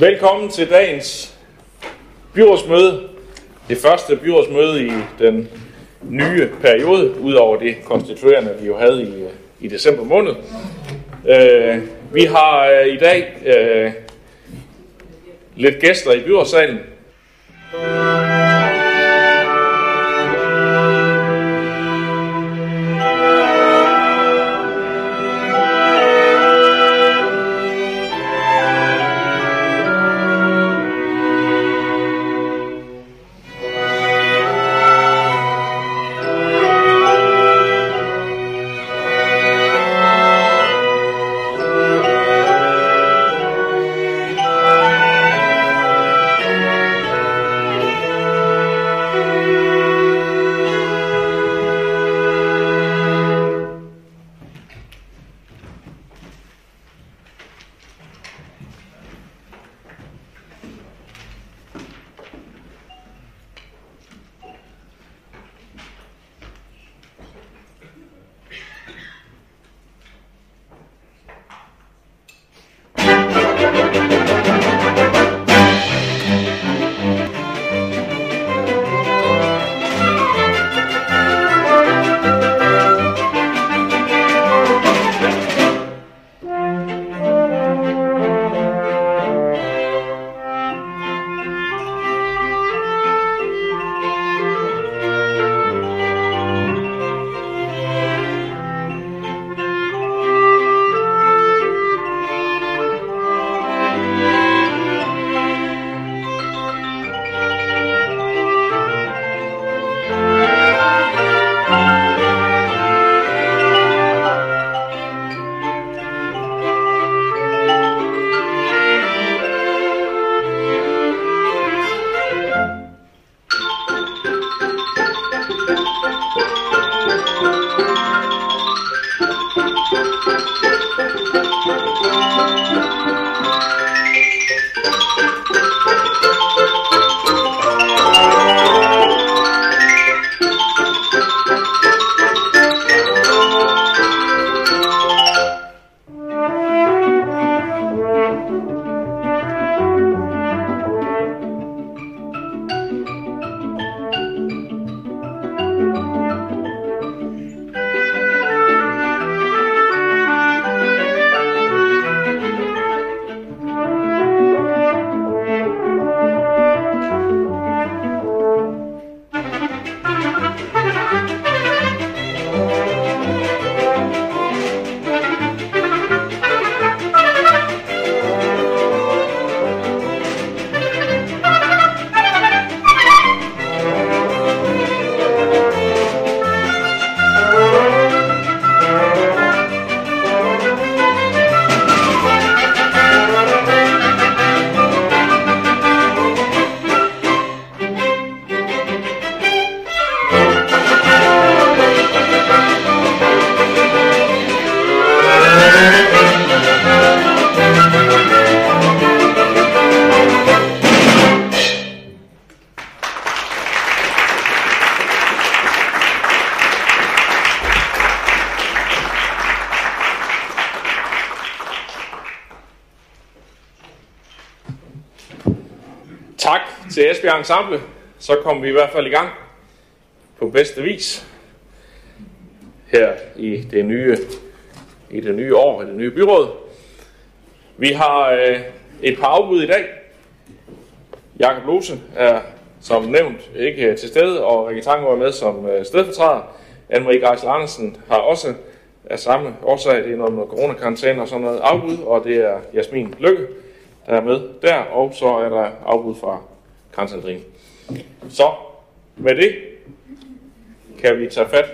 Velkommen til dagens byrådsmøde. Det første byrådsmøde i den nye periode, udover det konstituerende, vi jo havde i, i december måned. Øh, vi har øh, i dag øh, lidt gæster i byrådssalen. Til Ensemble. Så kommer vi i hvert fald i gang på bedste vis her i det nye, i det nye år, i det nye byråd. Vi har øh, et par afbud i dag. Jakob Lose er som nævnt ikke øh, til stede, og Rikke Tango er med som øh, stedfortræder. Anne-Marie Geisel Andersen har også af samme årsag, det er noget med coronakarantæne og sådan noget afbud, og det er Jasmin Lykke, der er med der, og så er der afbud fra Kansaldrin. Så med det kan vi tage fat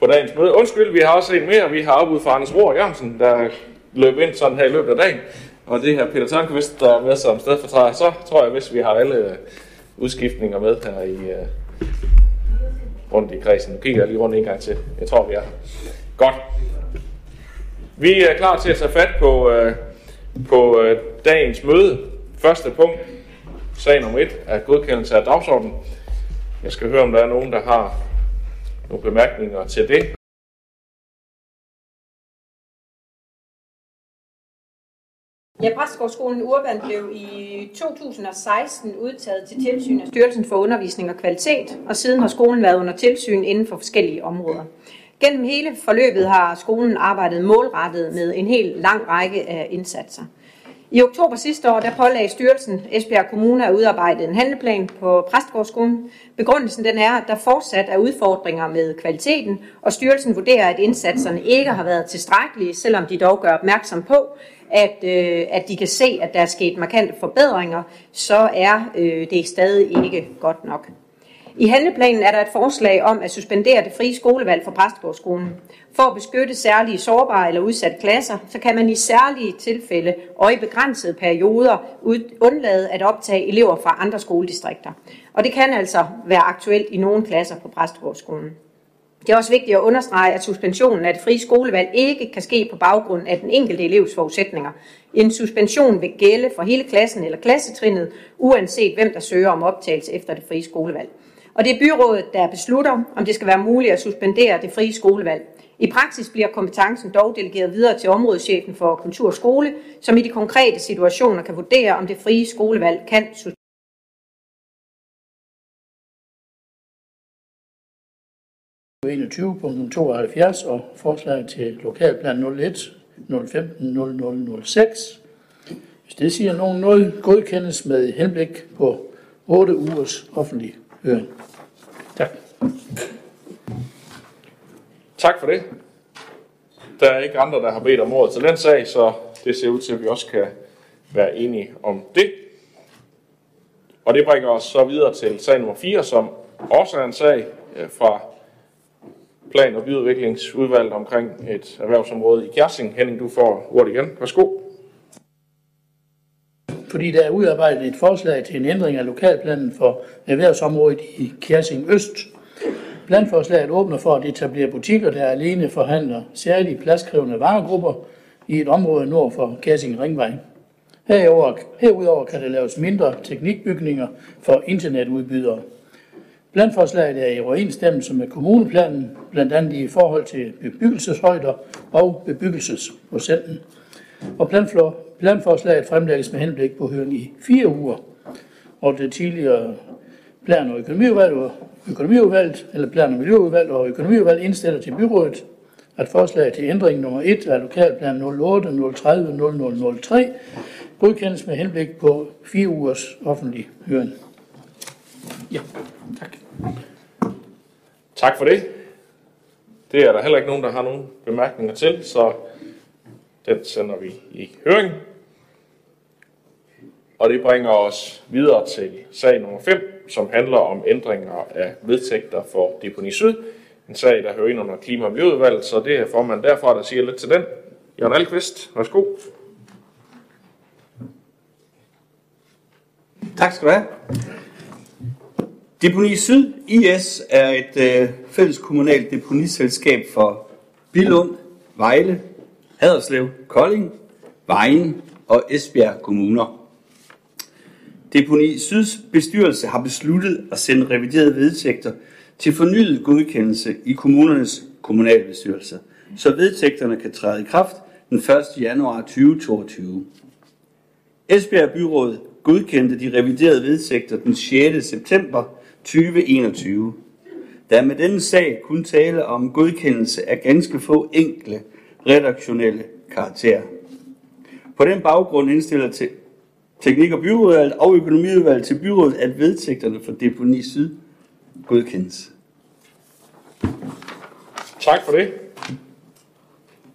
på dagens møde. Undskyld, vi har også en mere. Vi har afbud fra Anders Rohr Jørgensen, der løb ind sådan her i løbet af dagen. Og det her Peter Tørnqvist, der er med som stedfortræder. Så tror jeg, hvis vi har alle øh, udskiftninger med her i, uh, rundt i kredsen. Nu kigger jeg lige rundt en gang til. Jeg tror, vi er her. Godt. Vi er klar til at tage fat på, uh, på uh, dagens møde. Første punkt, sag nummer 1, er godkendelse af dagsordenen. Jeg skal høre, om der er nogen, der har nogle bemærkninger til det. Ja, Præstegårdsskolen Urban blev i 2016 udtaget til tilsyn af Styrelsen for Undervisning og Kvalitet, og siden har skolen været under tilsyn inden for forskellige områder. Gennem hele forløbet har skolen arbejdet målrettet med en helt lang række af indsatser. I oktober sidste år der pålagde styrelsen Esbjerg Kommune at udarbejde en handleplan på Præstgårdsskolen. Begrundelsen den er, at der fortsat er udfordringer med kvaliteten, og styrelsen vurderer, at indsatserne ikke har været tilstrækkelige, selvom de dog gør opmærksom på, at, øh, at de kan se, at der er sket markante forbedringer, så er øh, det stadig ikke godt nok. I handleplanen er der et forslag om at suspendere det frie skolevalg for Præstegårdsskolen. For at beskytte særlige sårbare eller udsatte klasser, så kan man i særlige tilfælde og i begrænsede perioder undlade at optage elever fra andre skoledistrikter. Og det kan altså være aktuelt i nogle klasser på Præstegårdsskolen. Det er også vigtigt at understrege, at suspensionen af det frie skolevalg ikke kan ske på baggrund af den enkelte elevs forudsætninger. En suspension vil gælde for hele klassen eller klassetrinnet, uanset hvem der søger om optagelse efter det frie skolevalg. Og det er byrådet, der beslutter, om det skal være muligt at suspendere det frie skolevalg. I praksis bliver kompetencen dog delegeret videre til områdeschefen for kultur og skole, som i de konkrete situationer kan vurdere, om det frie skolevalg kan suspenderes. 21.72 og forslag til lokalplan 01 015 0006. Hvis det siger nogen noget, godkendes med henblik på 8 ugers offentlig høring. Tak. Tak for det. Der er ikke andre, der har bedt om ordet til den sag, så det ser ud til, at vi også kan være enige om det. Og det bringer os så videre til sag nummer 4, som også er en sag øh, fra plan- og byudviklingsudvalget omkring et erhvervsområde i Kjersing. Henning, du får ordet igen. Værsgo. Fordi der er udarbejdet et forslag til en ændring af lokalplanen for erhvervsområdet i Kjersing Øst. Planforslaget åbner for at etablere butikker, der alene forhandler særlige pladskrævende varegrupper i et område nord for Kjersing Ringvej. Herover, herudover kan der laves mindre teknikbygninger for internetudbydere. Planforslaget er i overensstemmelse med kommuneplanen, blandt andet i forhold til bebyggelseshøjder og bebyggelsesprocenten. Og planforslaget fremlægges med henblik på høring i fire uger. Og det tidligere plan- og økonomiudvalg og økonomiudvalget, eller plan- og miljøudvalg og økonomiudvalg indstiller til byrådet, at forslaget til ændring nummer 1 af lokalplan 08 030 0003 godkendes med henblik på fire ugers offentlig høring. Ja, tak. Tak for det. Det er der heller ikke nogen, der har nogen bemærkninger til, så den sender vi i høring. Og det bringer os videre til sag nummer 5, som handler om ændringer af vedtægter for Deponi Syd. En sag, der hører ind under Klima- og Miljøudvalget, så det er formand derfra, der siger lidt til den. Jørgen Alkvist, værsgo. Tak skal du have. Deponi Syd IS er et øh, fælles kommunalt deponiselskab for Bilund, Vejle, Haderslev, Kolding, Vejen og Esbjerg kommuner. Deponi Syds bestyrelse har besluttet at sende reviderede vedtægter til fornyet godkendelse i kommunernes kommunalbestyrelse, så vedtægterne kan træde i kraft den 1. januar 2022. Esbjerg Byråd godkendte de reviderede vedtægter den 6. september 2021. Der er med denne sag kun tale om godkendelse af ganske få enkle redaktionelle karakter. På den baggrund indstiller til Teknik- og byrådet og økonomiudvalget til byrådet, at vedtægterne for deponi syd godkendes. Tak for det.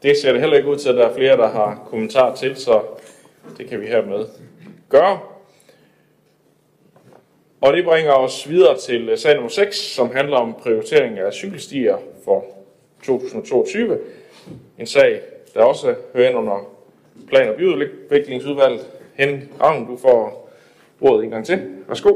Det ser det heller ikke ud til, at der er flere, der har kommentar til, så det kan vi hermed gøre. Og det bringer os videre til øh, sag nummer 6, som handler om prioritering af cykelstier for 2022. En sag, der også hører ind under plan- og byudviklingsudvalget. Henning Ravn, du får ordet en gang til. Værsgo.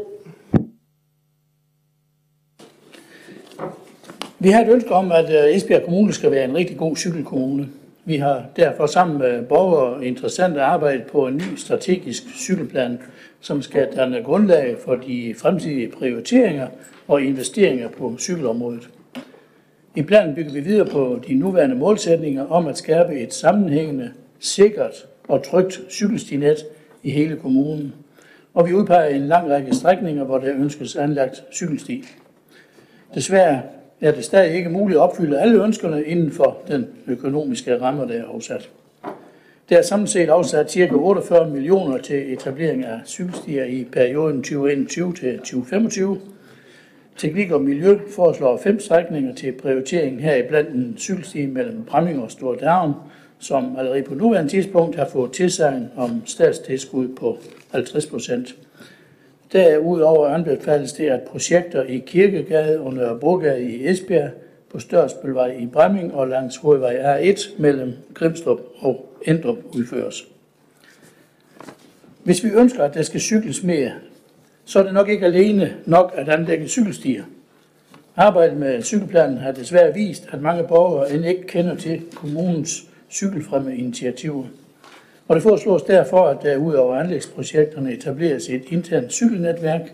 Vi har et ønske om, at øh, Esbjerg Kommune skal være en rigtig god cykelkommune. Vi har derfor sammen med borgere og interessante arbejdet på en ny strategisk cykelplan, som skal danne grundlag for de fremtidige prioriteringer og investeringer på cykelområdet. I planen bygger vi videre på de nuværende målsætninger om at skabe et sammenhængende, sikkert og trygt cykelstinet i hele kommunen. Og vi udpeger en lang række strækninger, hvor der ønskes anlagt cykelsti. Desværre er det stadig ikke muligt at opfylde alle ønskerne inden for den økonomiske ramme, der er afsat. Der er samlet set afsat ca. 48 millioner til etablering af cykelstier i perioden 2021 til 2025. Teknik og Miljø foreslår fem strækninger til prioritering her i blandt en cykelsti mellem Bramming og Stor som allerede på nuværende tidspunkt har fået tilsagn om statstilskud på 50 procent. Derudover anbefales det, at projekter i Kirkegade og Nørrebrogade i Esbjerg, på Størsbølvej i Bremming og langs hovedvej R1 mellem Grimstrup og Endrup udføres. Hvis vi ønsker, at der skal cykles mere, så er det nok ikke alene nok at anlægge cykelstier. Arbejdet med cykelplanen har desværre vist, at mange borgere end ikke kender til kommunens cykelfremme initiativer. Og det foreslås derfor, at der ud over anlægsprojekterne etableres et internt cykelnetværk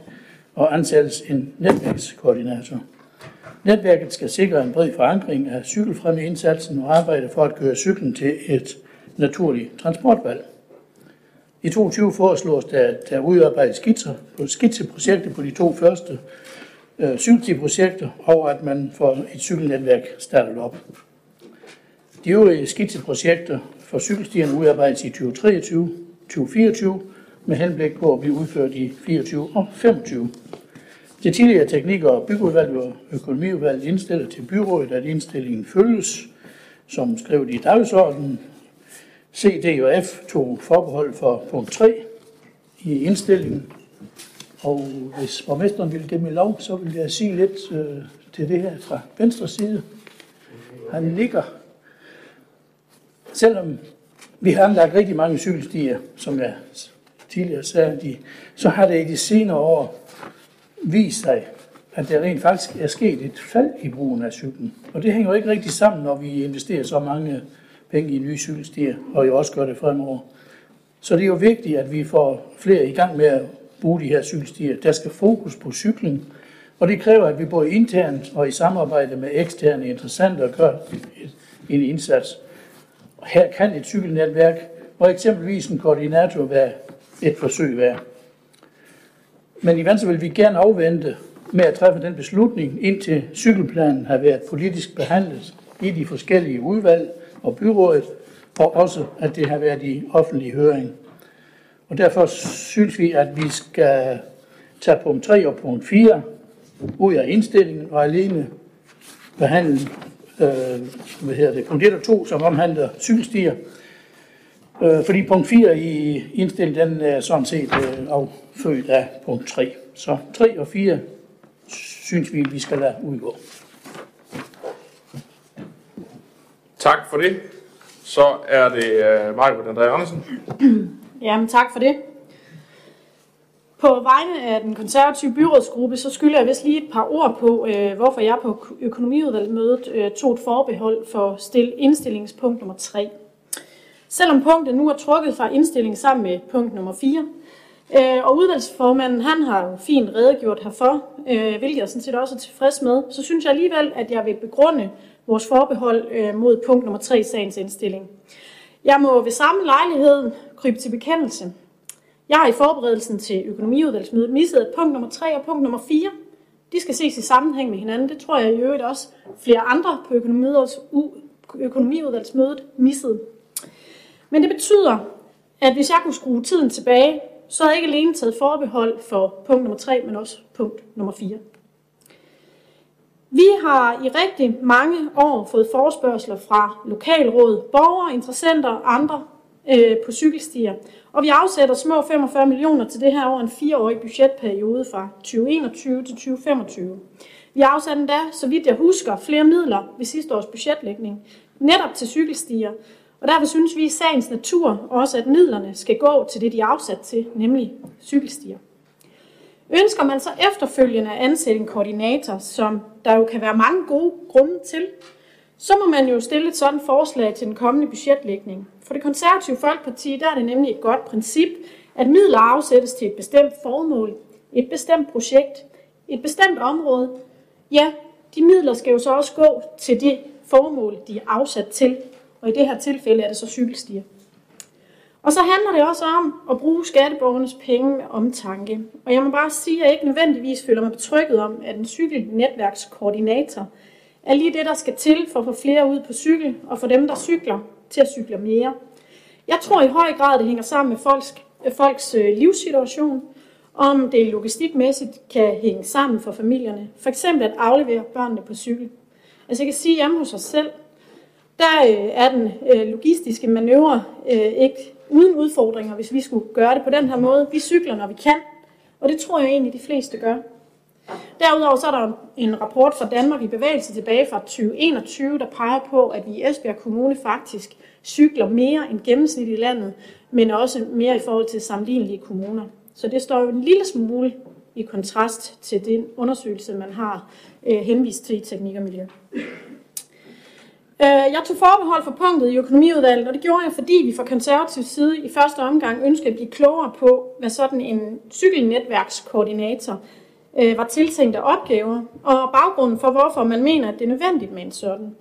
og ansættes en netværkskoordinator. Netværket skal sikre en bred forankring af cykelfremmeindsatsen og arbejde for at gøre cyklen til et naturligt transportvalg. I 2020 foreslås der, at der udarbejdes skitser på skitseprojekter på de to første øh, cykelprojekter, og at man får et cykelnetværk startet op. De øvrige skitseprojekter for cykelstierne udarbejdes i 2023, 2024 med henblik på at blive udført i 24 og 25. Det tidligere teknik- og byggeudvalg og økonomiudvalg indstiller til byrådet, at indstillingen følges, som skrevet i dagsordenen. C, D og F tog forbehold for punkt 3 i indstillingen. Og hvis borgmesteren ville give mig lov, så vil jeg sige lidt øh, til det her fra venstre side. Han ligger selvom vi har anlagt rigtig mange cykelstier, som jeg tidligere sagde, de, så har det i de senere år vist sig, at der rent faktisk er sket et fald i brugen af cyklen. Og det hænger jo ikke rigtig sammen, når vi investerer så mange penge i nye cykelstier, og jo også gør det fremover. Så det er jo vigtigt, at vi får flere i gang med at bruge de her cykelstier. Der skal fokus på cykling, og det kræver, at vi både internt og i samarbejde med eksterne interessenter gør en indsats. Her kan et cykelnetværk og eksempelvis en koordinator være et forsøg værd. Men i Venstre vil vi gerne afvente med at træffe den beslutning, indtil cykelplanen har været politisk behandlet i de forskellige udvalg og byrådet, og også at det har været i offentlig høring. Og derfor synes vi, at vi skal tage punkt 3 og punkt 4 ud af indstillingen og alene behandle øh, hvad hedder det, punkt 1 og 2, som omhandler cykelstier. Øh, fordi punkt 4 i indstillingen, den er sådan set øh, affødt af punkt 3. Så 3 og 4 synes vi, vi skal lade udgå. Tak for det. Så er det øh, uh, Margaret André Andersen. Jamen tak for det. På vegne af den konservative byrådsgruppe, så skylder jeg vist lige et par ord på, øh, hvorfor jeg på økonomiudvalgsmødet øh, tog et forbehold for stil indstillingspunkt nummer 3. Selvom punktet nu er trukket fra indstillingen sammen med punkt nummer 4, øh, og udvalgsformanden han har jo fint redegjort herfor, øh, hvilket jeg sådan set også er tilfreds med, så synes jeg alligevel, at jeg vil begrunde vores forbehold øh, mod punkt nummer 3 i sagens indstilling. Jeg må ved samme lejlighed krybe til bekendelse, jeg har i forberedelsen til økonomiudvalgsmødet misset, at punkt nummer 3 og punkt nummer 4, de skal ses i sammenhæng med hinanden. Det tror jeg i øvrigt også flere andre på økonomiudvalgsmødet missede. Men det betyder, at hvis jeg kunne skrue tiden tilbage, så havde jeg ikke alene taget forbehold for punkt nummer 3, men også punkt nummer 4. Vi har i rigtig mange år fået forspørgseler fra lokalråd, borgere, interessenter og andre øh, på cykelstier. Og vi afsætter små 45 millioner til det her over en fireårig budgetperiode fra 2021 til 2025. Vi afsatte endda, så vidt jeg husker, flere midler ved sidste års budgetlægning, netop til cykelstier. Og derfor synes vi i sagens natur også, at midlerne skal gå til det, de er afsat til, nemlig cykelstier. Ønsker man så efterfølgende at ansætte en koordinator, som der jo kan være mange gode grunde til, så må man jo stille et sådan forslag til den kommende budgetlægning. For det konservative Folkeparti, der er det nemlig et godt princip, at midler afsættes til et bestemt formål, et bestemt projekt, et bestemt område. Ja, de midler skal jo så også gå til det formål, de er afsat til. Og i det her tilfælde er det så cykelstier. Og så handler det også om at bruge skatteborgernes penge med omtanke. Og jeg må bare sige, at jeg ikke nødvendigvis føler mig betrykket om, at en cykelnetværkskoordinator er lige det, der skal til for at få flere ud på cykel, og for dem, der cykler, til at cykle mere. Jeg tror i høj grad, det hænger sammen med folks, øh, folks øh, livssituation, om det logistikmæssigt kan hænge sammen for familierne. For eksempel at aflevere børnene på cykel. Altså jeg kan sige, hjemme hos os selv, der øh, er den logistiske manøvre ikke uden udfordringer, hvis vi skulle gøre det på den her måde. Vi cykler, når vi kan, og det tror jeg egentlig, de fleste gør. Derudover så er der en rapport fra Danmark i bevægelse tilbage fra 2021, der peger på, at vi i Esbjerg Kommune faktisk cykler mere end gennemsnit i landet, men også mere i forhold til sammenlignelige kommuner. Så det står jo en lille smule i kontrast til den undersøgelse, man har øh, henvist til i teknik og miljø. Øh, jeg tog forbehold for punktet i økonomiudvalget, og det gjorde jeg, fordi vi fra konservativ side i første omgang ønskede at blive klogere på, hvad sådan en cykelnetværkskoordinator øh, var tiltænkt af opgaver, og baggrunden for, hvorfor man mener, at det er nødvendigt med en sådan.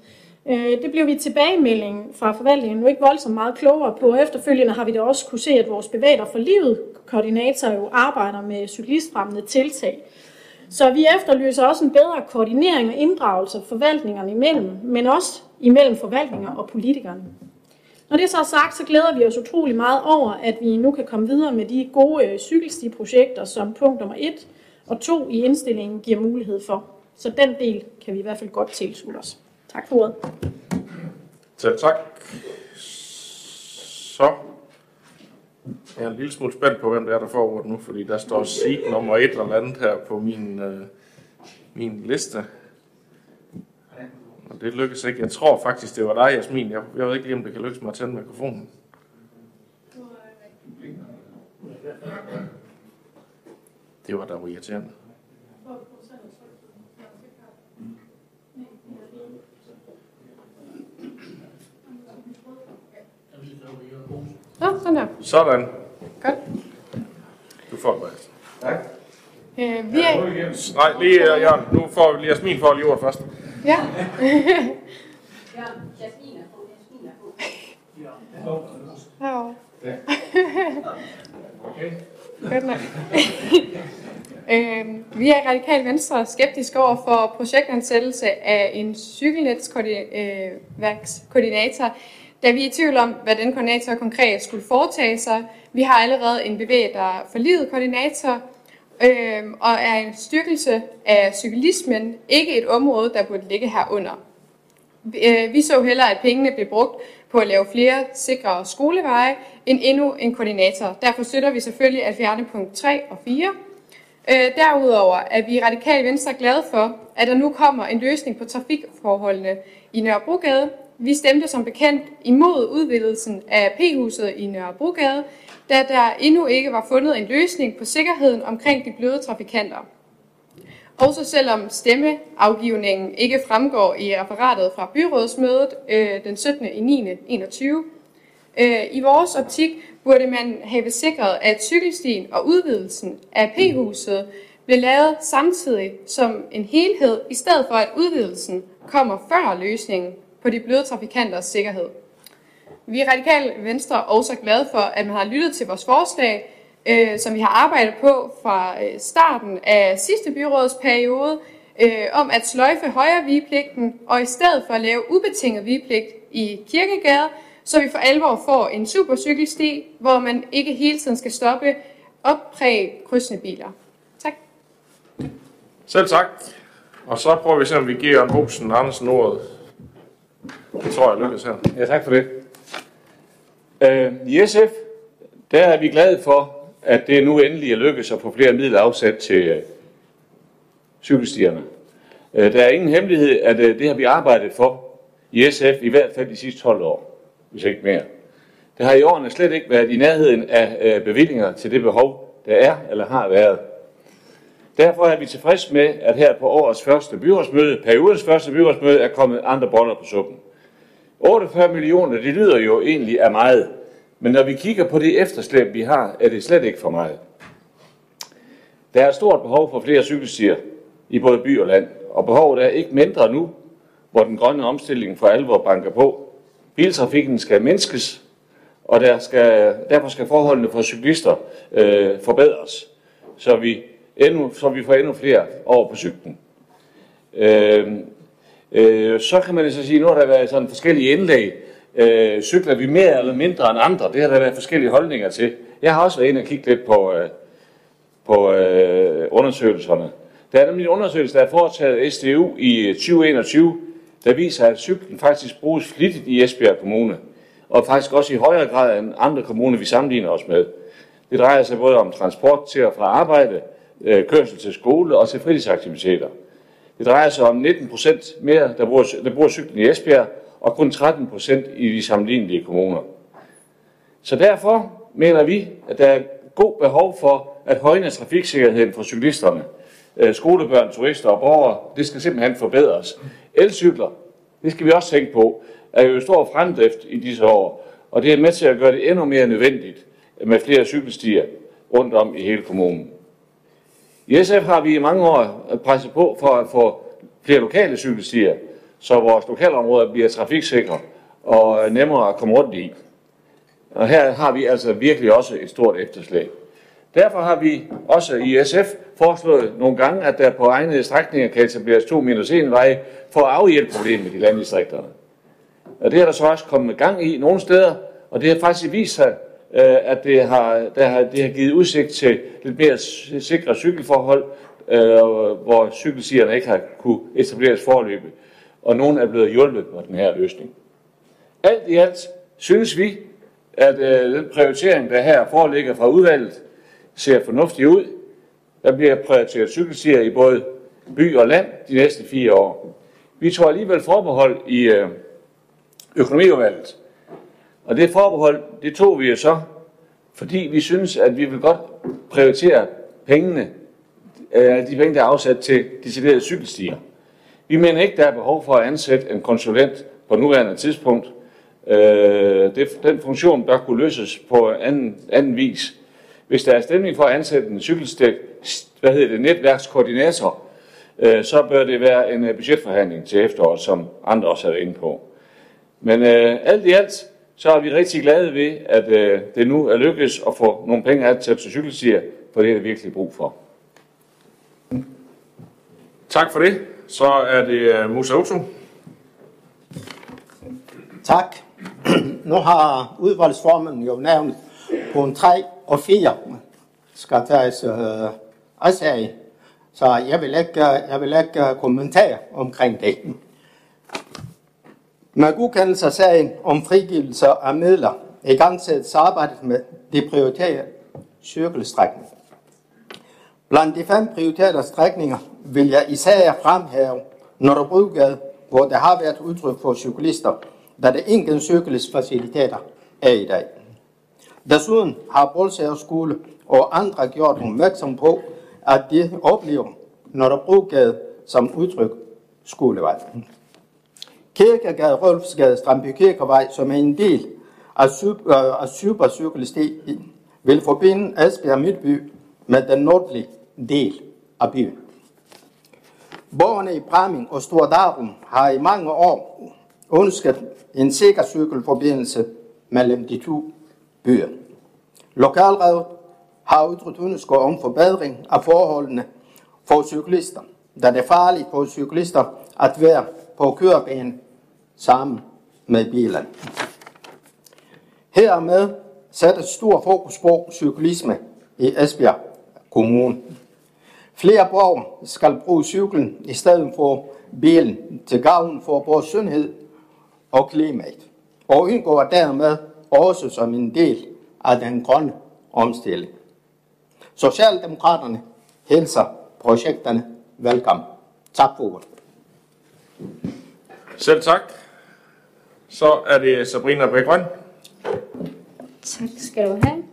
Øh, det blev vi tilbagemelding fra forvaltningen nu ikke voldsomt meget klogere på. Efterfølgende har vi da også kunne se, at vores bevæger for livet koordinator jo arbejder med cyklistfremmende tiltag. Så vi efterlyser også en bedre koordinering og inddragelse forvaltningerne imellem, men også imellem forvaltninger og politikerne. Når det så er sagt, så glæder vi os utrolig meget over, at vi nu kan komme videre med de gode øh, cykelstiprojekter, som punkt nummer 1 og 2 i indstillingen giver mulighed for. Så den del kan vi i hvert fald godt tilslutte os. Tak for ordet. Selv tak. Så jeg er en lille smule spændt på, hvem det er, der får ordet nu, fordi der står sig nummer et eller andet her på min, øh, min liste. Og det lykkes ikke. Jeg tror faktisk, det var dig, Jasmin. Jeg, jeg ved ikke lige, om det kan lykkes mig at tænde mikrofonen. Det var da irriterende. Nå, sådan der. Sådan. Godt. Du får det Tak. Øh, vi er... Nej, lige, uh, Jørgen. Nu får vi lige Jasmin for lige ordet først. Ja. Ja. Okay. Godt nok. øh, vi er i Radikal Venstre skeptiske over for projektansættelse af en cykelnetskoordinator, da vi er i tvivl om, hvad den koordinator konkret skulle foretage sig. Vi har allerede en bevæget, der for livet koordinator, øh, og er en styrkelse af cyklismen ikke et område, der burde ligge herunder. Øh, vi så hellere, at pengene blev brugt på at lave flere sikre skoleveje, end endnu en koordinator. Derfor støtter vi selvfølgelig at fjerne punkt 3 og 4. Øh, derudover er vi i Radikal Venstre glade for, at der nu kommer en løsning på trafikforholdene i Nørrebrogade. Vi stemte som bekendt imod udvidelsen af P-huset i Nørrebrogade, da der endnu ikke var fundet en løsning på sikkerheden omkring de bløde trafikanter. Også selvom stemmeafgivningen ikke fremgår i referatet fra byrådsmødet øh, den 17. i 9. 21. Øh, I vores optik burde man have sikret, at cykelstien og udvidelsen af P-huset blev lavet samtidig som en helhed, i stedet for at udvidelsen kommer før løsningen på de bløde trafikanters sikkerhed. Vi er radikale venstre også glade for, at man har lyttet til vores forslag, øh, som vi har arbejdet på fra øh, starten af sidste byrådsperiode, øh, om at sløjfe højre vigepligten, og i stedet for at lave ubetinget vigepligt i Kirkegade, så vi for alvor får en supercykelsti, hvor man ikke hele tiden skal stoppe oppræge krydsende biler. Tak. Selv tak. Og så prøver vi at se, om vi giver Jørgen Bosen Andersen ordet. Det tror jeg lykkes her. Ja, tak for det. Øh, I SF, der er vi glade for, at det nu endelig er lykkedes at få flere midler afsat til øh, cykelstierne. Øh, der er ingen hemmelighed, at øh, det har vi arbejdet for i SF i hvert fald de sidste 12 år, hvis ikke mere. Det har i årene slet ikke været i nærheden af øh, bevillinger til det behov, der er eller har været. Derfor er vi tilfreds med, at her på årets første byrådsmøde, periodens første byrådsmøde, er kommet andre boller på suppen. 48 millioner, det lyder jo egentlig af meget, men når vi kigger på det efterslæb, vi har, er det slet ikke for meget. Der er et stort behov for flere cykelstier i både by og land, og behovet er ikke mindre nu, hvor den grønne omstilling for alvor banker på. Biltrafikken skal mindskes, og der skal, derfor skal forholdene for cyklister øh, forbedres, så vi, endnu, så vi får endnu flere over på cyklen. Øh, øh, så kan man så sige, nu har der været sådan forskellige indlæg. Øh, cykler vi mere eller mindre end andre? Det har der været forskellige holdninger til. Jeg har også været inde og kigge lidt på, øh, på øh, undersøgelserne. Der er nemlig en undersøgelse, der er foretaget SDU i øh, 2021, der viser, at cyklen faktisk bruges flittigt i Esbjerg Kommune, og faktisk også i højere grad end andre kommuner, vi sammenligner os med. Det drejer sig både om transport til og fra arbejde, øh, kørsel til skole og til fritidsaktiviteter. Det drejer sig om 19 procent mere, der bruger, der bruger cyklen i Esbjerg, og kun 13 procent i de sammenlignelige kommuner. Så derfor mener vi, at der er god behov for at højne trafiksikkerheden for cyklisterne. Øh, skolebørn, turister og borgere, det skal simpelthen forbedres. Elcykler, det skal vi også tænke på, er jo stor fremdrift i disse år, og det er med til at gøre det endnu mere nødvendigt med flere cykelstier rundt om i hele kommunen. I SF har vi i mange år presset på for at få flere lokale cykelstier, så vores lokalområder bliver trafiksikre og nemmere at komme rundt i. Og her har vi altså virkelig også et stort efterslæb. Derfor har vi også i SF foreslået nogle gange, at der på egne strækninger kan etableres to minus en veje for at afhjælpe problemet i landdistrikterne. Og det er der så også kommet gang i nogle steder, og det har faktisk vist sig, Øh, at det har, der har, det har givet udsigt til lidt mere sikre cykelforhold, øh, hvor cykelsigerne ikke har kunne etableres forløbet, og nogen er blevet hjulpet på den her løsning. Alt i alt synes vi, at øh, den prioritering, der her foreligger fra udvalget, ser fornuftig ud. Der bliver prioriteret cykelstier i både by og land de næste fire år. Vi tror alligevel forbehold i øh, økonomiudvalget. Og det forbehold, det tog vi jo så, fordi vi synes, at vi vil godt prioritere pengene, øh, de penge, der er afsat til deciderede cykelstier. Vi mener ikke, der er behov for at ansætte en konsulent på nuværende tidspunkt. Øh, det, den funktion bør kunne løses på anden, anden vis. Hvis der er stemning for at ansætte en cykelstik, hvad hedder det, netværkskoordinator, øh, så bør det være en øh, budgetforhandling til efteråret, som andre også har været inde på. Men øh, alt i alt, så er vi rigtig glade ved, at øh, det nu er lykkedes at få nogle penge af til cykelstier, for det er det virkelig brug for. Tak for det. Så er det uh, Musa Otto. Tak. Nu har udvalgsformen jo nævnt på 3 og 4 skal tages uh, af. Så jeg vil ikke, jeg vil ikke kommentere omkring det. Med godkendelse af sagen om frigivelse af midler i gang sættes arbejdet med de prioriterede cykelstrækninger. Blandt de fem prioriterede strækninger vil jeg især fremhæve Nørrebrogade, hvor der har været udtryk for cyklister, da der ingen cykelsfaciliteter er i dag. Desuden har Bolsager skole og andre gjort opmærksom på, at de oplever Nørrebrogade som udtryk skolevej. Kirkegade, Rolfsgade, Strandby Kirkevej, som er en del af, super, øh, af supercykelstien, vil forbinde Esbjerg Midtby med den nordlige del af byen. Borgerne i Bramming og Stordarum har i mange år ønsket en sikker cykelforbindelse mellem de to byer. Lokalrådet har udtrykt ønske om forbedring af forholdene for cyklister, da det er farligt for cyklister at være på kørebanen sammen med bilen. Hermed satte stor fokus på cyklisme i Esbjerg Kommune. Flere borgere skal bruge cyklen i stedet for bilen til gavn for vores sundhed og klimaet, og indgår dermed også som en del af den grønne omstilling. Socialdemokraterne hilser projekterne velkommen. Tak for ordet. Selv tak. Så er det Sabrina Bækgrøn. Tak skal du have.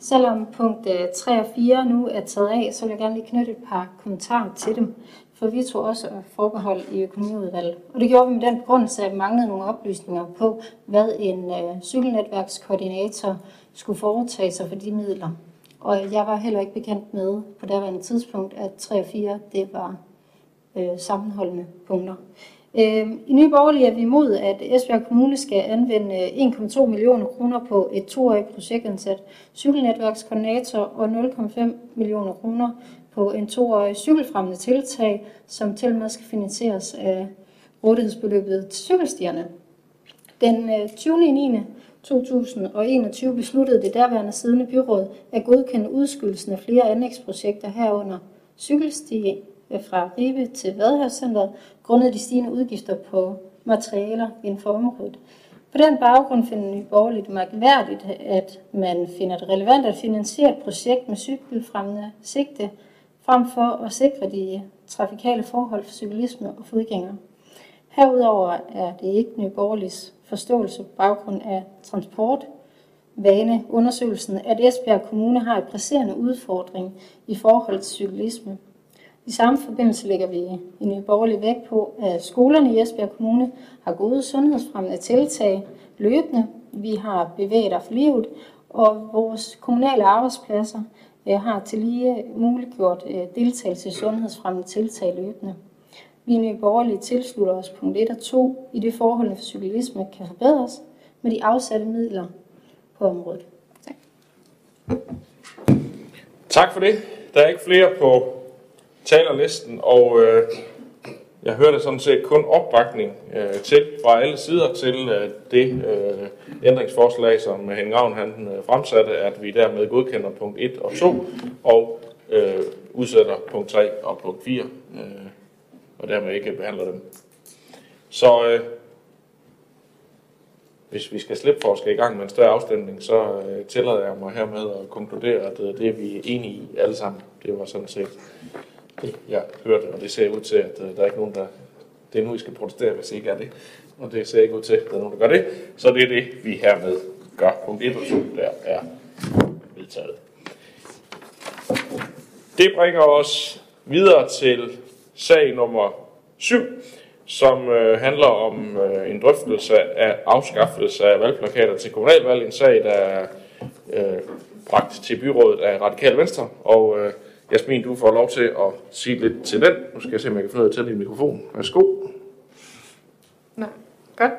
Selvom punkt øh, 3 og 4 nu er taget af, så vil jeg gerne lige knytte et par kommentarer til dem. For vi tog også forbehold i økonomiudvalget. Og det gjorde vi med den grund, at vi manglede nogle oplysninger på, hvad en øh, cykelnetværkskoordinator skulle foretage sig for de midler. Og jeg var heller ikke bekendt med på daværende tidspunkt, at 3 og 4 det var øh, sammenholdende punkter. Øhm, I Nye Borgerlige er vi imod, at Esbjerg Kommune skal anvende øh, 1,2 millioner kroner på et toårigt projektansat cykelnetværkskoordinator og 0,5 millioner kroner på en toårig cykelfremmende tiltag, som til med skal finansieres af rådighedsbeløbet til cykelstierne. Den 20. 9. 2021 besluttede det derværende siddende byråd at godkende udskydelsen af flere anlægsprojekter herunder cykelsti Øh, fra Ribe til Vadehavscenteret, grundet de stigende udgifter på materialer inden for området. På den baggrund finder Nye Borgerligt mærkværdigt, at man finder det relevant at finansiere et projekt med cykelfremmende sigte, frem for at sikre de trafikale forhold for cyklisme og fodgængere. Herudover er det ikke Nye Borgerligs forståelse på baggrund af transport, vane, undersøgelsen, at Esbjerg Kommune har et presserende udfordring i forhold til cyklisme. I samme forbindelse lægger vi i Nye Borgerlige vægt på, at skolerne i Esbjerg Kommune har gode sundhedsfremmende tiltag løbende. Vi har bevæget af livet, og vores kommunale arbejdspladser øh, har til lige muliggjort øh, deltagelse i sundhedsfremmende tiltag løbende. Vi i Nye Borgerlige tilslutter os punkt 1 og 2 i det forholdene for cyklisme kan forbedres med de afsatte midler på området. Tak. Tak for det. Der er ikke flere på talerlisten, og øh, jeg hørte sådan set kun opbakning øh, til fra alle sider til øh, det øh, ændringsforslag, som Henning Ravn han øh, fremsatte, at vi dermed godkender punkt 1 og 2 og øh, udsætter punkt 3 og punkt 4, øh, og dermed ikke behandler dem. Så øh, hvis vi skal slippe for at skal i gang med en større afstemning, så øh, tillader jeg mig hermed at konkludere, at øh, det er vi enige i alle sammen. Det var sådan set jeg hørte, og det ser ud til, at øh, der er ikke nogen, der... Det er nu, I skal protestere, hvis I ikke er det. Og det ser ikke ud til, at der er nogen, der gør det. Så det er det, vi hermed gør. Punkt 1 og 2, der er vedtaget. Det bringer os videre til sag nummer 7, som øh, handler om øh, en drøftelse af afskaffelse af valgplakater til kommunalvalg. En sag, der er øh, bragt til byrådet af Radikal Venstre. Og øh, Jasmin, du får lov til at sige lidt til den. Nu skal jeg se, om jeg kan finde ud af at tænde din mikrofon. Værsgo. Nå, godt.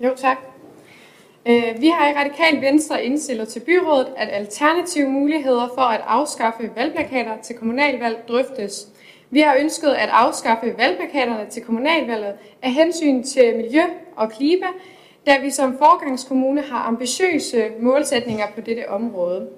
Jo, tak. Øh, vi har i Radikal Venstre indstillet til byrådet, at alternative muligheder for at afskaffe valgplakater til kommunalvalg drøftes. Vi har ønsket at afskaffe valgplakaterne til kommunalvalget af hensyn til miljø og klima, da vi som forgangskommune har ambitiøse målsætninger på dette område.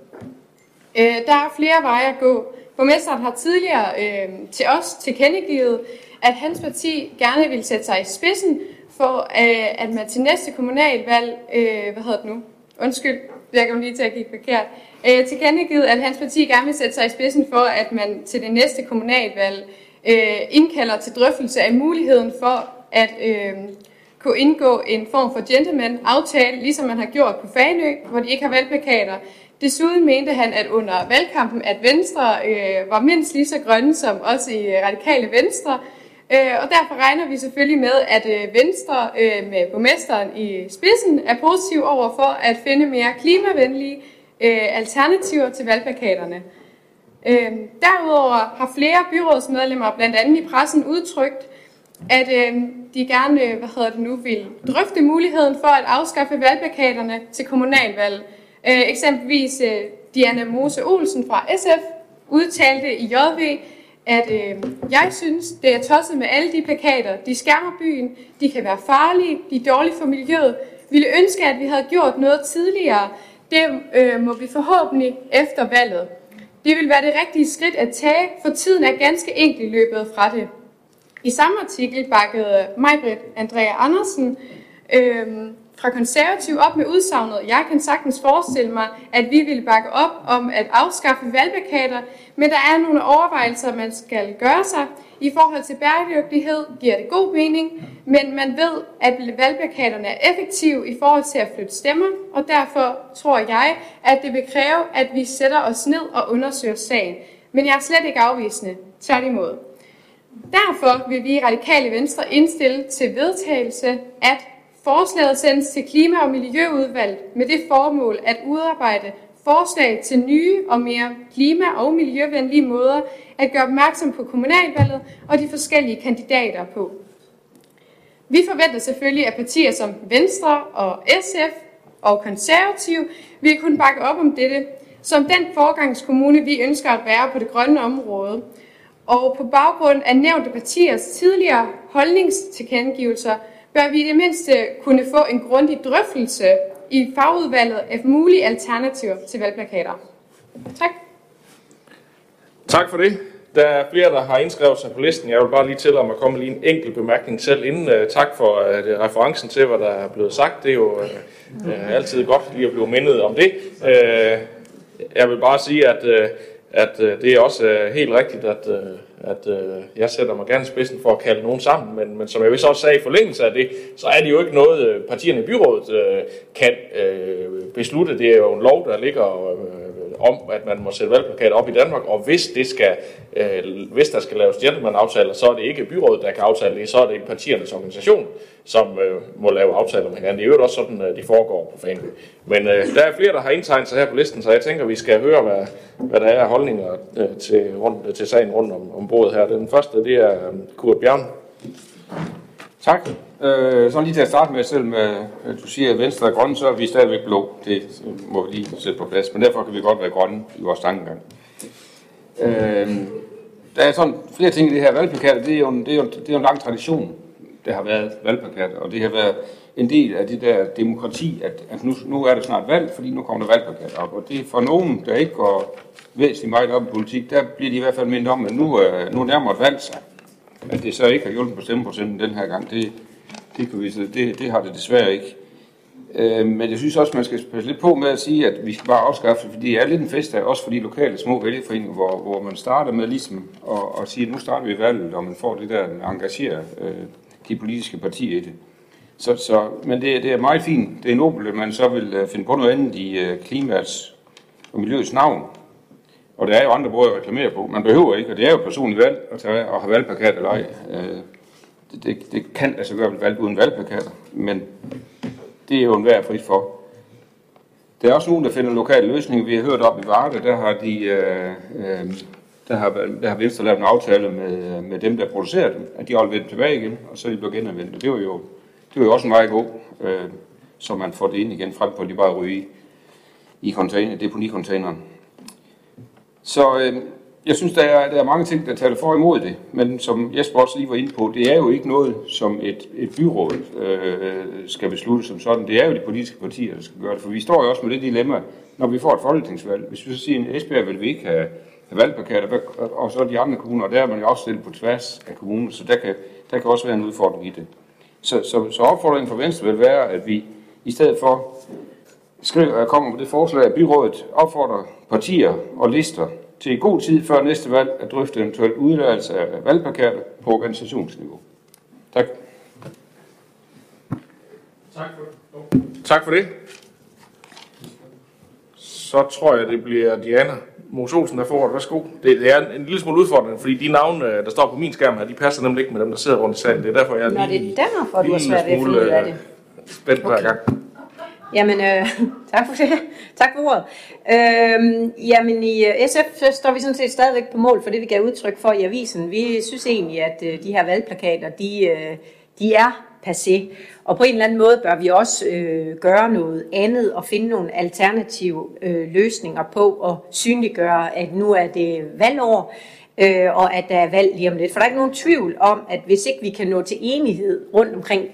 Øh, der er flere veje at gå. Borgmesteren har tidligere øh, til os tilkendegivet, at hans parti gerne vil sætte sig i spidsen for, øh, at man til næste kommunalvalg, øh, hvad hedder det nu? Undskyld, jeg kan lige til at kigge forkert. Øh, tilkendegivet, at hans parti gerne vil sætte sig i spidsen for, at man til det næste kommunalvalg øh, indkalder til drøftelse af muligheden for at øh, kunne indgå en form for gentleman-aftale, ligesom man har gjort på Fanø, hvor de ikke har valgplakater, Desuden mente han, at under valgkampen, at Venstre øh, var mindst lige så grønne som også i øh, radikale Venstre. Øh, og derfor regner vi selvfølgelig med, at øh, Venstre øh, med borgmesteren i spidsen er positiv over for at finde mere klimavenlige øh, alternativer til valgplakaterne. Øh, derudover har flere byrådsmedlemmer, blandt andet i pressen, udtrykt, at øh, de gerne øh, hvad hedder det nu, vil drøfte muligheden for at afskaffe valgplakaterne til kommunalvalg. Øh, eksempelvis øh, Diana Mose Olsen fra SF udtalte i JV, at øh, jeg synes, det er tosset med alle de plakater. De skærmer byen, de kan være farlige, de er dårlige for miljøet. Vi ville ønske, at vi havde gjort noget tidligere. Det øh, må vi forhåbentlig efter valget. Det vil være det rigtige skridt at tage, for tiden er ganske enkelt løbet fra det. I samme artikel bakkede Majbrit Andrea Andersen øh, fra konservativ op med udsagnet, jeg kan sagtens forestille mig, at vi ville bakke op om at afskaffe valgplakater, men der er nogle overvejelser, man skal gøre sig. I forhold til bæredygtighed giver det god mening, men man ved, at valgplakaterne er effektive i forhold til at flytte stemmer, og derfor tror jeg, at det vil kræve, at vi sætter os ned og undersøger sagen. Men jeg er slet ikke afvisende. Tværtimod. Derfor vil vi i Radikale Venstre indstille til vedtagelse, at Forslaget sendes til Klima- og Miljøudvalget med det formål at udarbejde forslag til nye og mere klima- og miljøvenlige måder at gøre opmærksom på kommunalvalget og de forskellige kandidater på. Vi forventer selvfølgelig, at partier som Venstre og SF og Konservative vil kunne bakke op om dette, som den forgangskommune, vi ønsker at være på det grønne område. Og på baggrund af nævnte partiers tidligere holdningstilkendegivelser, bør vi i det mindste kunne få en grundig drøftelse i fagudvalget af mulige alternativer til valgplakater. Tak. Tak for det. Der er flere, der har indskrevet sig på listen. Jeg vil bare lige til om at komme lige en enkelt bemærkning selv inden. Øh, tak for uh, referencen til, hvad der er blevet sagt. Det er jo uh, uh, altid godt lige at blive mindet om det. Uh, jeg vil bare sige, at, uh, at uh, det er også uh, helt rigtigt, at, uh, at øh, jeg sætter mig gerne i spidsen for at kalde nogen sammen. Men, men som jeg vist også sagde i forlængelse af det, så er det jo ikke noget, øh, partierne i byrådet øh, kan øh, beslutte. Det er jo en lov, der ligger om, at man må sætte valgplakater op i Danmark, og hvis, det skal, øh, hvis der skal laves gentleman-aftaler, så er det ikke byrådet, der kan aftale det, så er det partiernes organisation, som øh, må lave aftaler med hinanden. Det er jo også sådan, øh, de foregår på fanen. Men øh, der er flere, der har indtegnet sig her på listen, så jeg tænker, vi skal høre, hvad, hvad der er af holdninger øh, til, rundt, til sagen rundt om, om bordet her. Den første, det er øh, Kurt Bjørn. Tak. Øh, så lige til at starte med, selv med, øh, du siger, at Venstre er grønne, så er vi stadigvæk blå. Det øh, må vi lige sætte på plads. Men derfor kan vi godt være grønne i vores tankegang. Øh, der er sådan flere ting i det her valgplakat. Det er jo en, det er jo, det er jo en lang tradition, det har været valgplakat. Og det har været en del af det der demokrati, at, at nu, nu er der snart valg, fordi nu kommer der valgplakat op. Og det er for nogen, der ikke går væsentligt meget op i politik, der bliver de i hvert fald mindet om, at nu, øh, nu nærmer et valg sig. At det så ikke har hjulpet på stemmeprocenten den her gang, det, det, kan vi, det, det har det desværre ikke. Øh, men jeg synes også, man skal passe lidt på med at sige, at vi skal bare afskaffe det, fordi det er lidt en fest af, også for de lokale små vælgerforeninger, hvor, hvor man starter med ligesom at, at sige, at nu starter vi valget, og man får det der engagerer engagere øh, de politiske partier i det. Så, så, men det, det er meget fint. Det er nobelt, at man så vil øh, finde på noget andet i øh, klimaets og miljøets navn. Og der er jo andre måder at reklamere på. Man behøver ikke, og det er jo personligt valg at tage og have valgplakat eller ej. Øh, det, det kan altså gøre valg uden valgplakater, men det er jo en værd frit for. Der er også nogen, der finder lokale løsninger. Vi har hørt op i Varde, der har de... Øh, øh, der har, der har Venstre lavet en aftale med, med dem, der producerer dem, at de holder dem tilbage igen, og så er de blevet genanvendt. Det var jo, det var jo også en meget god, øh, så man får det ind igen, frem for at de bare ryger i, i container, deponicontaineren. Så øh, jeg synes, der er, der er mange ting, der taler for imod det, men som Jesper også lige var inde på, det er jo ikke noget, som et, et byråd øh, skal beslutte som sådan. Det er jo de politiske partier, der skal gøre det, for vi står jo også med det dilemma, når vi får et folketingsvalg. Hvis vi så siger, at Esbjerg vil vi ikke have, have valgplakater, og så de andre kommuner, og der er man jo også stillet på tværs af kommunen, så der kan, der kan også være en udfordring i det. Så, så, så opfordringen fra Venstre vil være, at vi i stedet for skriver, kommer på det forslag, at byrådet opfordrer partier og lister til i god tid før næste valg at drøfte eventuelt udlærelse af valgplakater på organisationsniveau. Tak. Tak for, tak for det. Så tror jeg, det bliver Diana Mos Olsen, der får det. Værsgo. Det, det er en lille smule udfordrende, fordi de navne, der står på min skærm her, de passer nemlig ikke med dem, der sidder rundt i salen. Det er derfor, jeg er lige, Nå, det er derfor, du har svært ved at finde ud af det. Spændt okay. hver gang. Jamen, øh, tak for det. tak for ordet. Øh, jamen, i øh, SF står vi sådan set stadigvæk på mål for det, vi gav udtryk for i avisen. Vi synes egentlig, at øh, de her valgplakater, de, øh, de er passé. Og på en eller anden måde bør vi også øh, gøre noget andet og finde nogle alternative øh, løsninger på at synliggøre, at nu er det valgår, øh, og at der er valg lige om lidt. For der er ikke nogen tvivl om, at hvis ikke vi kan nå til enighed rundt omkring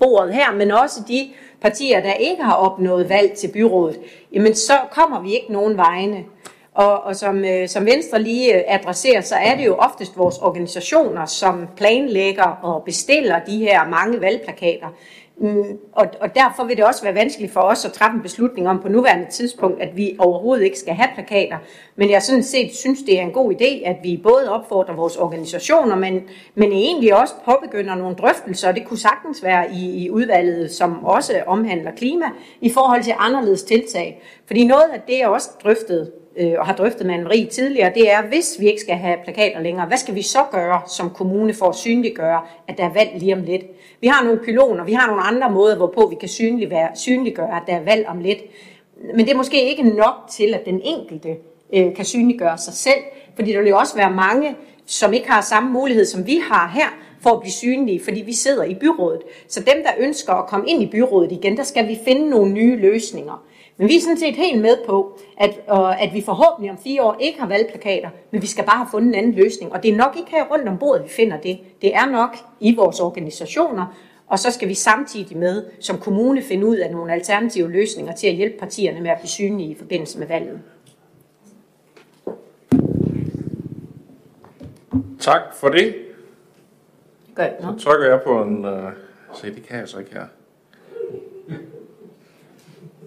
bordet her, men også de partier, der ikke har opnået valg til byrådet, jamen så kommer vi ikke nogen vegne. Og, og som, øh, som Venstre lige øh, adresserer, så er det jo oftest vores organisationer, som planlægger og bestiller de her mange valgplakater. Øh, og, og derfor vil det også være vanskeligt for os at træffe en beslutning om på nuværende tidspunkt, at vi overhovedet ikke skal have plakater. Men jeg sådan set synes, det er en god idé, at vi både opfordrer vores organisationer, men, men egentlig også påbegynder nogle drøftelser, og det kunne sagtens være i, i udvalget, som også omhandler klima, i forhold til anderledes tiltag. Fordi noget af det, jeg også drøftet øh, og har drøftet med Anne-Marie tidligere, det er, hvis vi ikke skal have plakater længere, hvad skal vi så gøre som kommune for at synliggøre, at der er valg lige om lidt? Vi har nogle pyloner, vi har nogle andre måder, hvorpå vi kan synliggøre, at der er valg om lidt. Men det er måske ikke nok til, at den enkelte øh, kan synliggøre sig selv, fordi der vil jo også være mange, som ikke har samme mulighed, som vi har her, for at blive synlige, fordi vi sidder i byrådet. Så dem, der ønsker at komme ind i byrådet igen, der skal vi finde nogle nye løsninger. Men vi er sådan set helt med på, at, øh, at vi forhåbentlig om fire år ikke har valgplakater, men vi skal bare have fundet en anden løsning. Og det er nok ikke her rundt om bordet, vi finder det. Det er nok i vores organisationer, og så skal vi samtidig med som kommune finde ud af nogle alternative løsninger til at hjælpe partierne med at blive synlige i forbindelse med valget. Tak for det. Gør jeg Så trykker jeg på en... Uh, se, det kan jeg så ikke her.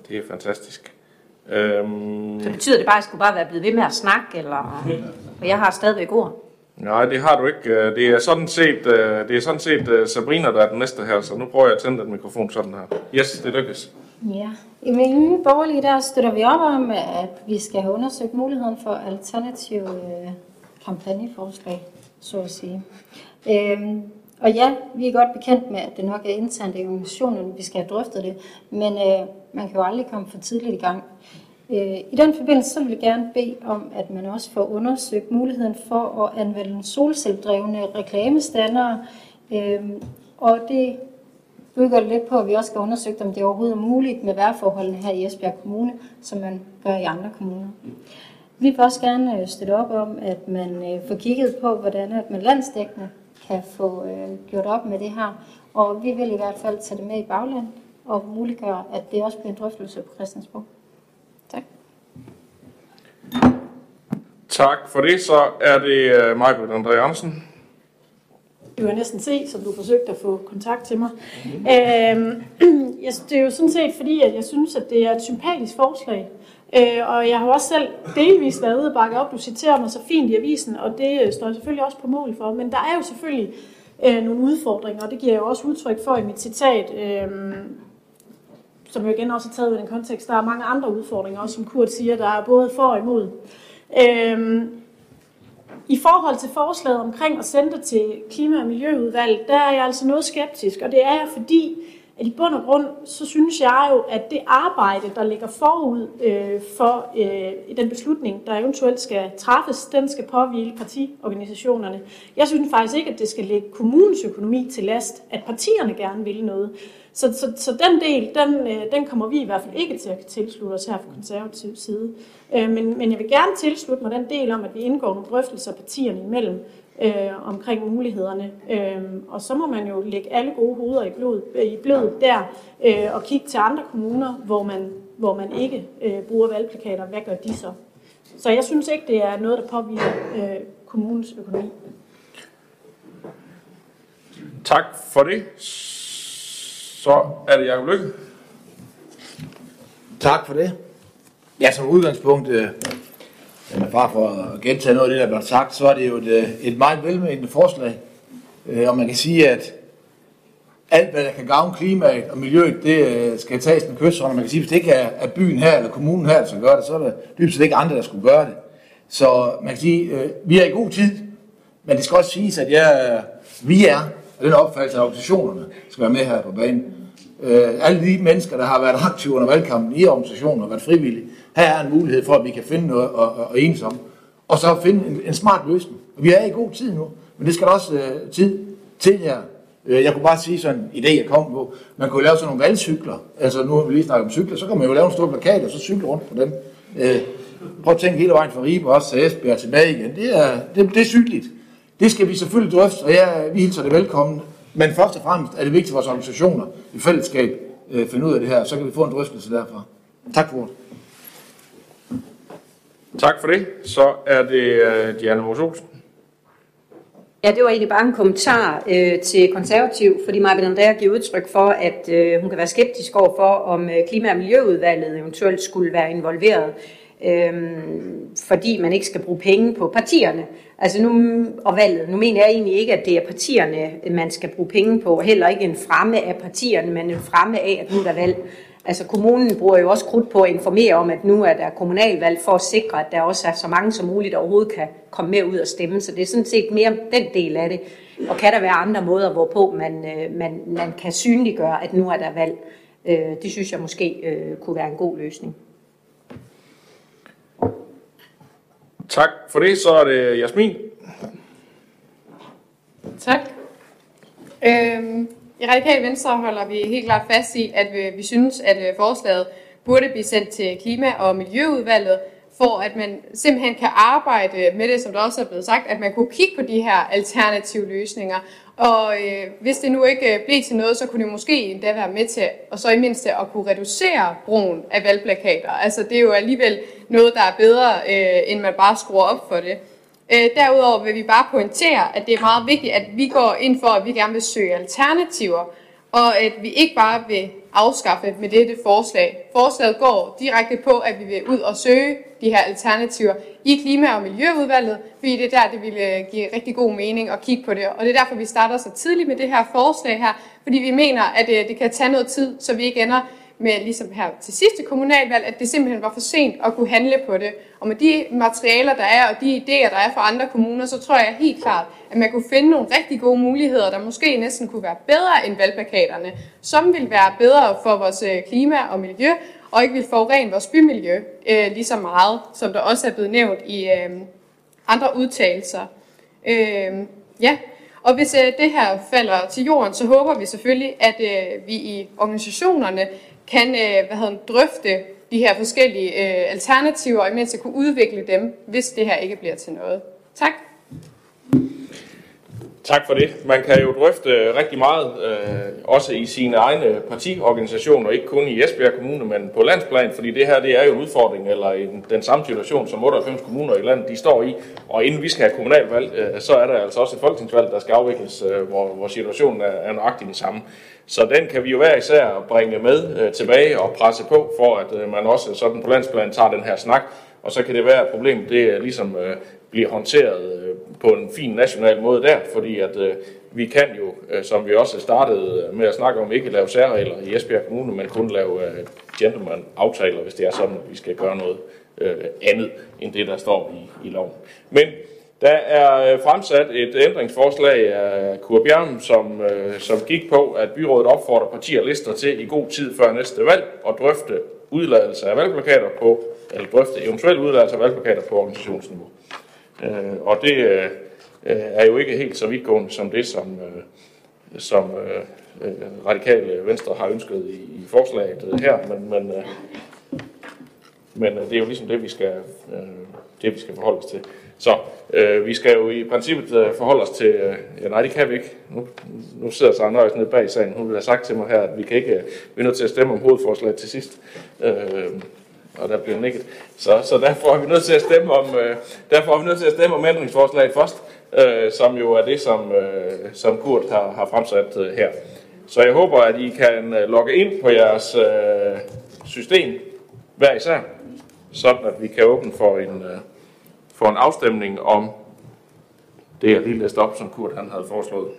Det er fantastisk. Øhm, Så betyder det bare, at jeg skulle bare være blevet ved med at snakke, eller... Og jeg har stadigvæk ord. nej, det har du ikke. Øh, Det er sådan set, øh, det er sådan set øh, Sabrina, der er den næste her, så nu prøver jeg at tænde den mikrofon sådan her. Yes, det lykkes. Ja, i Nye Borgerlige der støtter vi op om, at vi skal have undersøgt muligheden for alternative øh, kampagneforslag, så at sige. Øhm, og ja, vi er godt bekendt med, at det nok er internt i organisationen, vi skal have drøftet det, men øh, man kan jo aldrig komme for tidligt i gang. Øh, I den forbindelse så vil jeg gerne bede om, at man også får undersøgt muligheden for at anvende solcelledrevne reklamestandere, øh, og det bygger lidt på, at vi også skal undersøge, om det overhovedet er muligt med vejrforholdene her i Esbjerg Kommune, som man gør i andre kommuner. Vi vil også gerne øh, støtte op om, at man øh, får kigget på, hvordan at man landsdækkende kan få øh, gjort op med det her. Og vi vil i hvert fald tage det med i bagland og muliggøre, at det også bliver en drøftelse på Christiansborg. Tak. Tak for det. Så er det uh, Majbrit André Andersen. Du kan næsten se, som du forsøgte at få kontakt til mig. Øhm, jeg, det er jo sådan set fordi, at jeg synes, at det er et sympatisk forslag. Øh, og jeg har også selv delvis været ude og bakke op. Du citerer mig så fint i avisen, og det øh, står jeg selvfølgelig også på mål for. Men der er jo selvfølgelig øh, nogle udfordringer, og det giver jeg også udtryk for i mit citat. Øh, som jo igen også er taget i den kontekst. Der er mange andre udfordringer, også som Kurt siger, der er både for og imod. Øhm, I forhold til forslaget omkring at sende det til Klima- og Miljøudvalget, der er jeg altså noget skeptisk, og det er jeg fordi, at i bund og grund, så synes jeg jo, at det arbejde, der ligger forud øh, for øh, den beslutning, der eventuelt skal træffes, den skal påvile partiorganisationerne. Jeg synes faktisk ikke, at det skal lægge kommunens økonomi til last, at partierne gerne vil noget. Så, så, så den del, den, øh, den kommer vi i hvert fald ikke til at tilslutte os her fra konservativ side. Øh, men, men jeg vil gerne tilslutte mig den del om, at vi indgår nogle drøftelser partierne imellem øh, omkring mulighederne. Øh, og så må man jo lægge alle gode hoveder i, blod, i blød der øh, og kigge til andre kommuner, hvor man, hvor man ikke øh, bruger valgplakater. Hvad gør de så? Så jeg synes ikke, det er noget, der påvirker øh, kommunens økonomi. Tak for det. Så er det Jacob Lykke. Tak for det. Ja, som udgangspunkt, øh, bare for at gentage noget af det, der blev sagt, så er det jo et, øh, et meget velmenende forslag. Øh, og man kan sige, at alt, hvad der kan gavne klimaet og miljøet, det øh, skal tages med kysthånd. Og man kan sige, at hvis det ikke er, byen her eller kommunen her, der skal gøre det, så er det dybest set ikke andre, der skulle gøre det. Så man kan sige, at vi er i god tid, men det skal også siges, at jeg, vi er, og den opfattelse af organisationerne skal være med her på banen. Alle de mennesker, der har været aktive under valgkampen i organisationen og været frivillige, her er en mulighed for, at vi kan finde noget at, at, at enes om. Og så finde en, en smart løsning. Og vi er i god tid nu, men det skal der også øh, tid til her. Øh, jeg kunne bare sige sådan en idé, jeg kom på. Man kunne lave sådan nogle valgcykler. Altså nu har vi lige snakket om cykler, så kan man jo lave en stor plakat, og så cykle rundt på dem. Øh, prøv at tænke hele vejen fra Ribe også til Esbjerg tilbage igen. Det er, det, det er sygeligt. Det skal vi selvfølgelig drøfte, og jeg, vi hilser det velkommen. Men først og fremmest er det vigtigt, at vores organisationer i fællesskab øh, finder ud af det her, så kan vi få en drøftelse derfra. Tak for ordet. Tak for det. Så er det uh, Diana Mos Olsen. Ja, det var egentlig bare en kommentar øh, til konservativ, fordi Maja Andrea giver udtryk for, at øh, hun kan være skeptisk over for, om øh, Klima- og Miljøudvalget eventuelt skulle være involveret, øhm, fordi man ikke skal bruge penge på partierne. Altså nu, og valget. Nu mener jeg egentlig ikke, at det er partierne, man skal bruge penge på, heller ikke en fremme af partierne, men en fremme af, at nu er der valg. Altså kommunen bruger jo også krudt på at informere om, at nu er der kommunalvalg for at sikre, at der også er så mange som muligt der overhovedet kan komme med ud og stemme. Så det er sådan set mere den del af det. Og kan der være andre måder, hvorpå man, øh, man, man kan synliggøre, at nu er der valg. Øh, det synes jeg måske øh, kunne være en god løsning. Tak for det. Så er det Jasmin. Tak. Øhm, I Radikale Venstre holder vi helt klart fast i, at vi, vi synes, at øh, forslaget burde blive sendt til Klima- og Miljøudvalget, for at man simpelthen kan arbejde med det, som der også er blevet sagt, at man kunne kigge på de her alternative løsninger. Og øh, hvis det nu ikke øh, blev til noget, så kunne det måske endda være med til, og så i mindste at kunne reducere brugen af valgplakater. Altså det er jo alligevel noget, der er bedre, øh, end man bare skruer op for det. Øh, derudover vil vi bare pointere, at det er meget vigtigt, at vi går ind for, at vi gerne vil søge alternativer, og at vi ikke bare vil afskaffe med dette forslag. Forslaget går direkte på, at vi vil ud og søge de her alternativer i Klima- og Miljøudvalget, fordi det er der, det ville øh, give rigtig god mening at kigge på det. Og det er derfor, vi starter så tidligt med det her forslag her, fordi vi mener, at øh, det kan tage noget tid, så vi ikke ender med ligesom her til sidste kommunalvalg, at det simpelthen var for sent at kunne handle på det. Og med de materialer, der er, og de idéer, der er fra andre kommuner, så tror jeg helt klart, at man kunne finde nogle rigtig gode muligheder, der måske næsten kunne være bedre end valgplakaterne, som vil være bedre for vores øh, klima og miljø, og ikke vil forurene vores bymiljø øh, lige så meget, som der også er blevet nævnt i øh, andre udtalelser. Øh, ja, og hvis øh, det her falder til jorden, så håber vi selvfølgelig, at øh, vi i organisationerne kan øh, hvad hedder, drøfte de her forskellige øh, alternativer, og imens at kunne udvikle dem, hvis det her ikke bliver til noget. Tak. Tak for det. Man kan jo drøfte øh, rigtig meget, øh, også i sine egne partiorganisationer, ikke kun i Esbjerg Kommune, men på landsplan, fordi det her det er jo en udfordring, eller en, den samme situation, som 98 kommuner i landet de står i. Og inden vi skal have kommunalvalg, øh, så er der altså også et folketingsvalg, der skal afvikles, øh, hvor, hvor situationen er, er nøjagtig den samme. Så den kan vi jo hver især bringe med øh, tilbage og presse på, for at øh, man også sådan på landsplan tager den her snak. Og så kan det være, at problemet det er ligesom øh, bliver håndteret på en fin national måde der, fordi at øh, vi kan jo, øh, som vi også startede øh, med at snakke om, ikke lave særregler i Esbjerg Kommune, men kun lave øh, gentleman-aftaler, hvis det er sådan, at vi skal gøre noget øh, andet end det, der står i, i loven. Men der er øh, fremsat et ændringsforslag af Kurt Bjørn, som, øh, som gik på, at byrådet opfordrer partier og lister til i god tid før næste valg at drøfte udladelse af valgplakater på, eller drøfte eventuelt udladelse af valgplakater på organisationsniveau. Øh, Øh, og det øh, øh, er jo ikke helt så vidtgående som det, som, øh, som øh, øh radikale venstre har ønsket i, i forslaget her, men, men, øh, men det er jo ligesom det, vi skal, øh, det, vi skal forholde os til. Så øh, vi skal jo i princippet øh, forholde os til, øh, ja nej det kan vi ikke, nu, nu sidder Søren Nøjes nede bag sagen, hun vil have sagt til mig her, at vi kan ikke, øh, vi er nødt til at stemme om hovedforslaget til sidst. Øh, og der bliver nikket. Så, så derfor er vi nødt til at stemme om, øh, derfor er vi nødt til at stemme om ændringsforslaget først, øh, som jo er det, som, øh, som Kurt har, har fremsat øh, her. Så jeg håber, at I kan øh, logge ind på jeres øh, system hver især, sådan at vi kan åbne for en, øh, for en afstemning om det, jeg lige læste op, som Kurt han havde foreslået.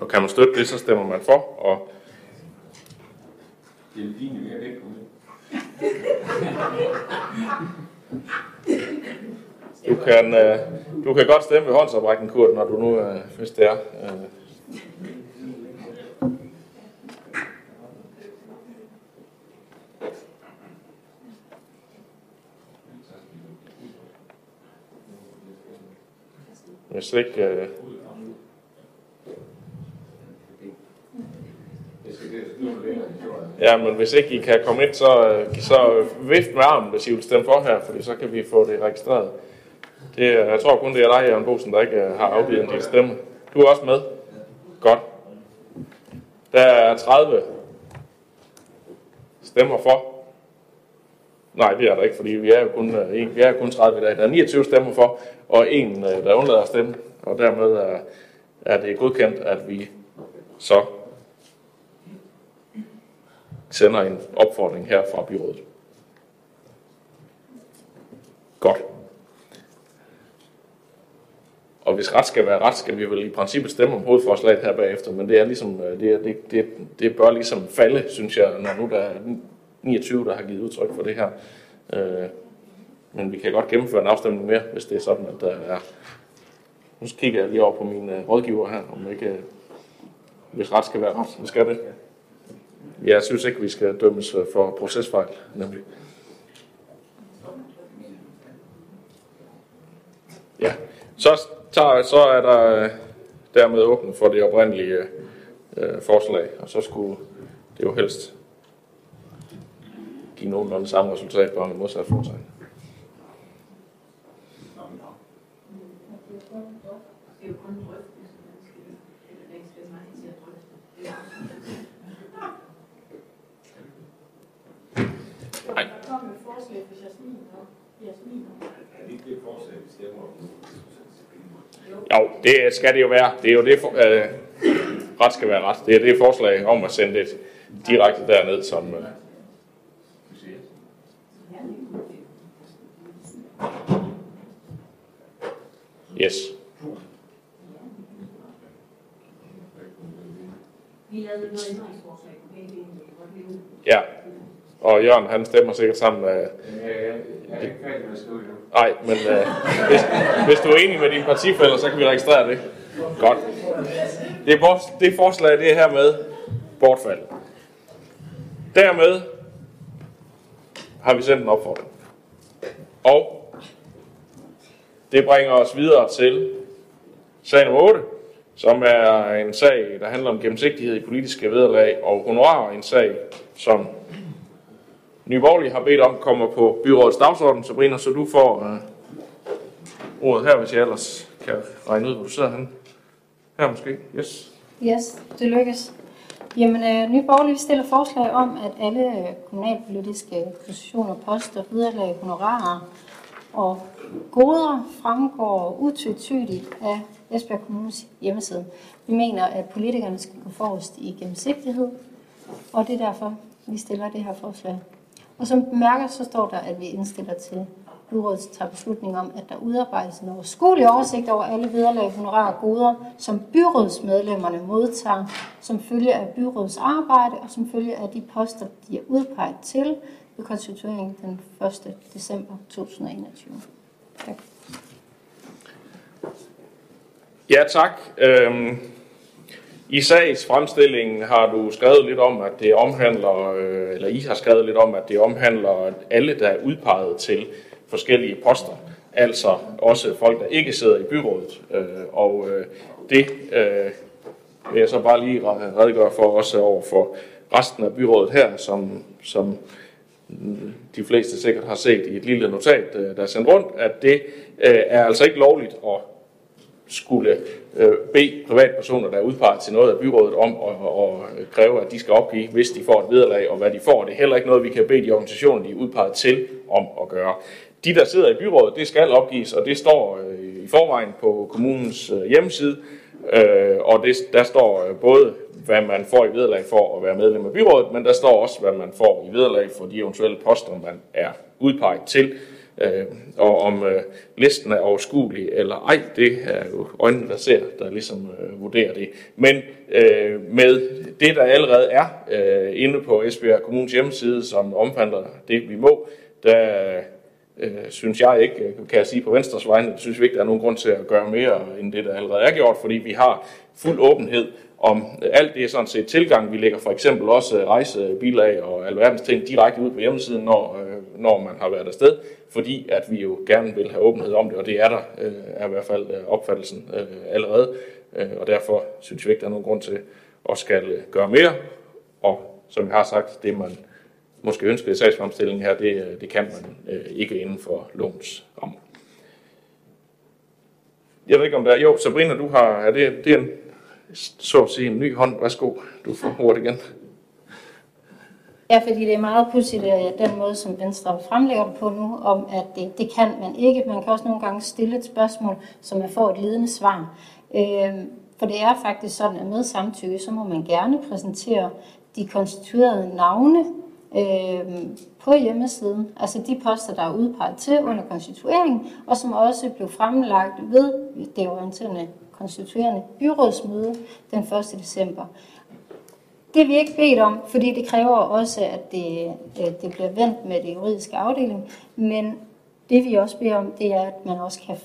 Og kan man støtte det, så stemmer man for. Og det er din, jeg ikke du kan, øh, du kan godt stemme ved håndsoprækning, Kurt, når du nu, øh, hvis det er. Øh. Hvis ikke... Øh, Ja, men hvis ikke I kan komme ind, så, så vift med armen, hvis I vil stemme for her, fordi så kan vi få det registreret. Det, jeg tror kun, det er dig, Jørgen Bosen, der ikke har afgivet en del stemme. Du er også med? Godt. Der er 30 stemmer for. Nej, det er der ikke, fordi vi er jo kun, vi er kun 30 i dag. Der er 29 stemmer for, og en, der undlader at stemme. Og dermed er, er det godkendt, at vi så sender en opfordring her fra byrådet. Godt. Og hvis ret skal være ret, skal vi vel i princippet stemme om hovedforslaget her bagefter, men det er ligesom, øh, det, er, det, det, det bør ligesom falde, synes jeg, når nu der er 29, der har givet udtryk for det her. Øh, men vi kan godt gennemføre en afstemning mere, hvis det er sådan, at der er... Nu kigger jeg lige over på mine øh, rådgiver her, om ikke, øh, hvis ret skal være ret, så skal det. Jeg synes ikke, vi skal dømmes øh, for procesfejl, nemlig. Ja, så, tager, så er der øh, dermed åbent for det oprindelige øh, forslag, og så skulle det jo helst give nogenlunde samme resultat, bare med modsat fortegn. Nej. Jo, det skal det jo være. Det er jo det, for, øh, ret skal være ret. Det er det forslag om at sende det direkte derned, som... Øh, yes. Ja, og Jørgen han stemmer sikkert sammen med... Nej, men øh, hvis, hvis du er enig med dine partifælder, så kan vi registrere det. Godt. Det, er, det forslag, det er her med bortfald. Dermed har vi sendt en opfordring. Og det bringer os videre til sag nummer 8, som er en sag, der handler om gennemsigtighed i politiske vederlag og honorar. En sag, som Nye Borgerlige har bedt om kommer på byrådets dagsorden. Sabrina, så du får øh, ordet her, hvis jeg ellers kan regne ud, hvor du sidder henne. Her måske, yes. Yes, det lykkes. Jamen, øh, Nye Borgerlige stiller forslag om, at alle øh, kommunalpolitiske positioner, poster, viderelag, honorarer og goder fremgår utvetydigt af Esbjerg Kommunes hjemmeside. Vi mener, at politikerne skal gå forrest i gennemsigtighed, og det er derfor, vi stiller det her forslag. Og som bemærker, så står der, at vi indstiller til byrådet tager beslutning om, at der udarbejdes en overskuelig oversigt over alle vederlag, honorarer og goder, som byrådsmedlemmerne modtager, som følge af byrådets arbejde og som følge af de poster, de er udpeget til ved konstitueringen den 1. december 2021. Tak. Ja, tak. Øhm, i sags fremstillingen har du skrevet lidt om, at det omhandler, øh, eller I har skrevet lidt om, at det omhandler alle, der er udpeget til forskellige poster. Altså også folk, der ikke sidder i byrådet. Øh, og øh, det vil jeg så bare lige redegøre for også over for resten af byrådet her, som, som de fleste sikkert har set i et lille notat, der er sendt rundt, at det er altså ikke lovligt at skulle Øh, bede privatpersoner, der er udpeget til noget af byrådet om at, at kræve, at de skal opgive, hvis de får et vederlag, og hvad de får. Det er heller ikke noget, vi kan bede de organisationer, de er udpeget til, om at gøre. De, der sidder i byrådet, det skal opgives, og det står øh, i forvejen på kommunens øh, hjemmeside, og det, der står både, hvad man får i vederlag for at være medlem af byrådet, men der står også, hvad man får i vederlag for de eventuelle poster, man er udpeget til. Øh, og om øh, listen er overskuelig eller ej, det er jo øjnene, der ser, der ligesom øh, vurderer det. Men øh, med det, der allerede er øh, inde på Esbjerg Kommunes hjemmeside, som omfatter det, vi må, der øh, synes jeg ikke, kan jeg sige på Venstres vegne, synes vi ikke, der er nogen grund til at gøre mere end det, der allerede er gjort, fordi vi har fuld åbenhed om øh, alt det er sådan set tilgang. Vi lægger for eksempel også øh, rejsebilag og alverdens ting direkte ud på hjemmesiden, når, øh, når man har været afsted, fordi at vi jo gerne vil have åbenhed om det, og det er der er i hvert fald opfattelsen allerede, og derfor synes vi ikke, der er nogen grund til at skal gøre mere, og som jeg har sagt, det man måske ønskede sagsfremstilling her, det, øh, det kan man øh, ikke inden for lovens rammer. Jeg ved ikke om der er, jo Sabrina, du har, er det, det er en så at sige en ny hånd. Værsgo, du får ordet igen. Ja, fordi det er meget pudsigt, at den måde, som Venstre fremlægger det på nu, om at det, det kan man ikke. Man kan også nogle gange stille et spørgsmål, som man får et ledende svar. Øh, for det er faktisk sådan, at med samtykke, så må man gerne præsentere de konstituerede navne øh, på hjemmesiden. Altså de poster, der er udpeget til under konstitueringen, og som også blev fremlagt ved det orienterende konstituerende byrådsmøde den 1. december. Det er vi ikke bedt om, fordi det kræver også, at det, det bliver vendt med det juridiske afdeling. Men det vi også beder om, det er, at man også kan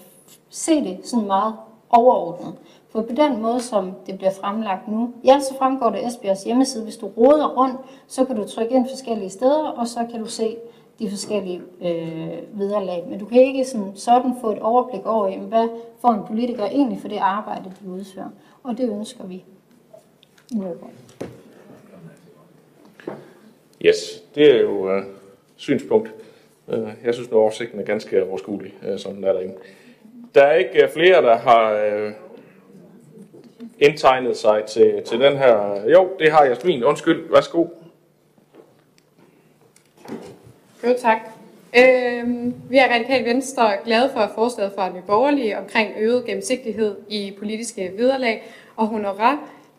se det sådan meget overordnet. For på den måde, som det bliver fremlagt nu, ja, så fremgår det Esbjergs hjemmeside. Hvis du roder rundt, så kan du trykke ind forskellige steder, og så kan du se de forskellige øh, viderelag. Men du kan ikke sådan, sådan få et overblik over, jamen, hvad får en politiker egentlig for det arbejde, de udfører. Og det ønsker vi. Yes, det er jo øh, synspunkt. Øh, jeg synes, at oversigten er ganske overskuelig, øh, sådan som den er derinde. Der er ikke flere, der har Øh, indtegnet sig til, til den her. Jo, det har Jasmin. Undskyld, værsgo. Jo, tak. Øhm, vi er radikalt venstre glade for at forslaget fra Nye Borgerlige omkring øget gennemsigtighed i politiske vederlag og honorar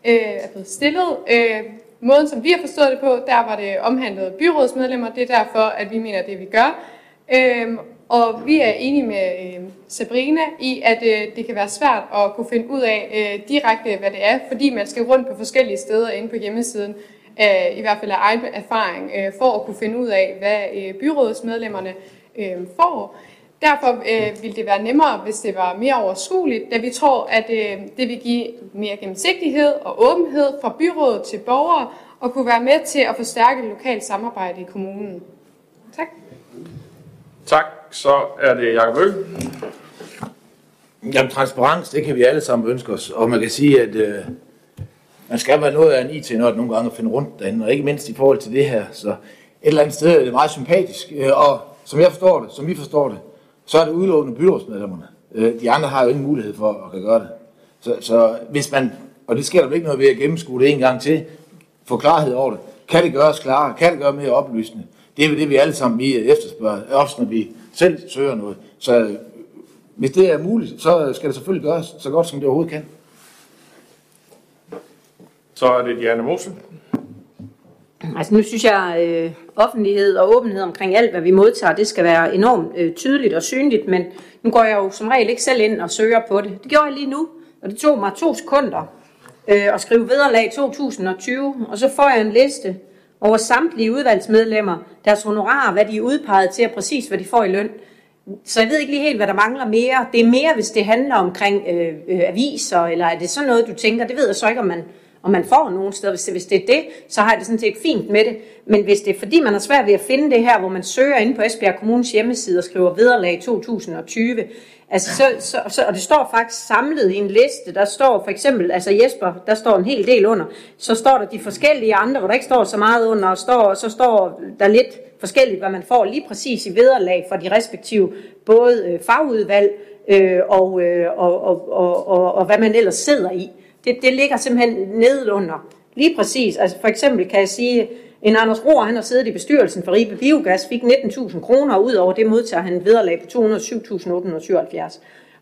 øh, er blevet stillet. Øh, måden, som vi har forstået det på, der var det omhandlet byrådsmedlemmer. Det er derfor, at vi mener det, vi gør. Øh, og vi er enige med øh, Sabrina i, at øh, det kan være svært at kunne finde ud af øh, direkte, hvad det er, fordi man skal rundt på forskellige steder inde på hjemmesiden, øh, i hvert fald af egen erfaring, øh, for at kunne finde ud af, hvad øh, byrådsmedlemmerne øh, får. Derfor øh, ville det være nemmere, hvis det var mere overskueligt, da vi tror, at øh, det vil give mere gennemsigtighed og åbenhed fra byrådet til borgere, og kunne være med til at forstærke lokalt samarbejde i kommunen. Tak. Tak. Så er det Jacob Øl. Jamen, transparens, det kan vi alle sammen ønske os. Og man kan sige, at øh, man skal være noget af en it når nogle gange at finde rundt derinde, og ikke mindst i forhold til det her. Så et eller andet sted er det meget sympatisk. Øh, og som jeg forstår det, som vi forstår det, så er det udelukkende byrådsmedlemmerne. Øh, de andre har jo ingen mulighed for at kan gøre det. Så, så hvis man, og det sker der ikke noget ved at gennemskue det en gang til, få klarhed over det, kan det gøres klarere, kan det gøre mere oplysende. Det er jo det, vi alle sammen vi efterspørger, også når vi selv søger noget. Så hvis det er muligt, så skal det selvfølgelig gøres så godt, som det overhovedet kan. Så er det Diana Mose. Altså nu synes jeg, øh, offentlighed og åbenhed omkring alt, hvad vi modtager, det skal være enormt øh, tydeligt og synligt, men nu går jeg jo som regel ikke selv ind og søger på det. Det gjorde jeg lige nu, og det tog mig to sekunder øh, at skrive vederlag 2020, og så får jeg en liste over samtlige udvalgsmedlemmer, deres honorarer, hvad de er udpeget til, og præcis hvad de får i løn. Så jeg ved ikke lige helt, hvad der mangler mere. Det er mere, hvis det handler omkring øh, øh, aviser, eller er det sådan noget, du tænker? Det ved jeg så ikke, om man, om man får nogen steder. Hvis det, hvis det er det, så har jeg det sådan set fint med det. Men hvis det er fordi, man har svært ved at finde det her, hvor man søger inde på Esbjerg Kommunes hjemmeside og skriver vederlag 2020, Altså, så, så, så, og det står faktisk samlet i en liste. Der står for eksempel, altså Jesper, der står en hel del under. Så står der de forskellige andre, hvor der ikke står så meget under, og står, så står der lidt forskelligt, hvad man får lige præcis i vederlag for de respektive både øh, fagudvalg øh, og, øh, og, og, og, og, og hvad man ellers sidder i. Det, det ligger simpelthen nedenunder. Lige præcis. Altså for eksempel kan jeg sige, en Anders Rohr, han har siddet i bestyrelsen for Ribe Biogas, fik 19.000 kroner, og ud over det modtager han vederlag på 207.877.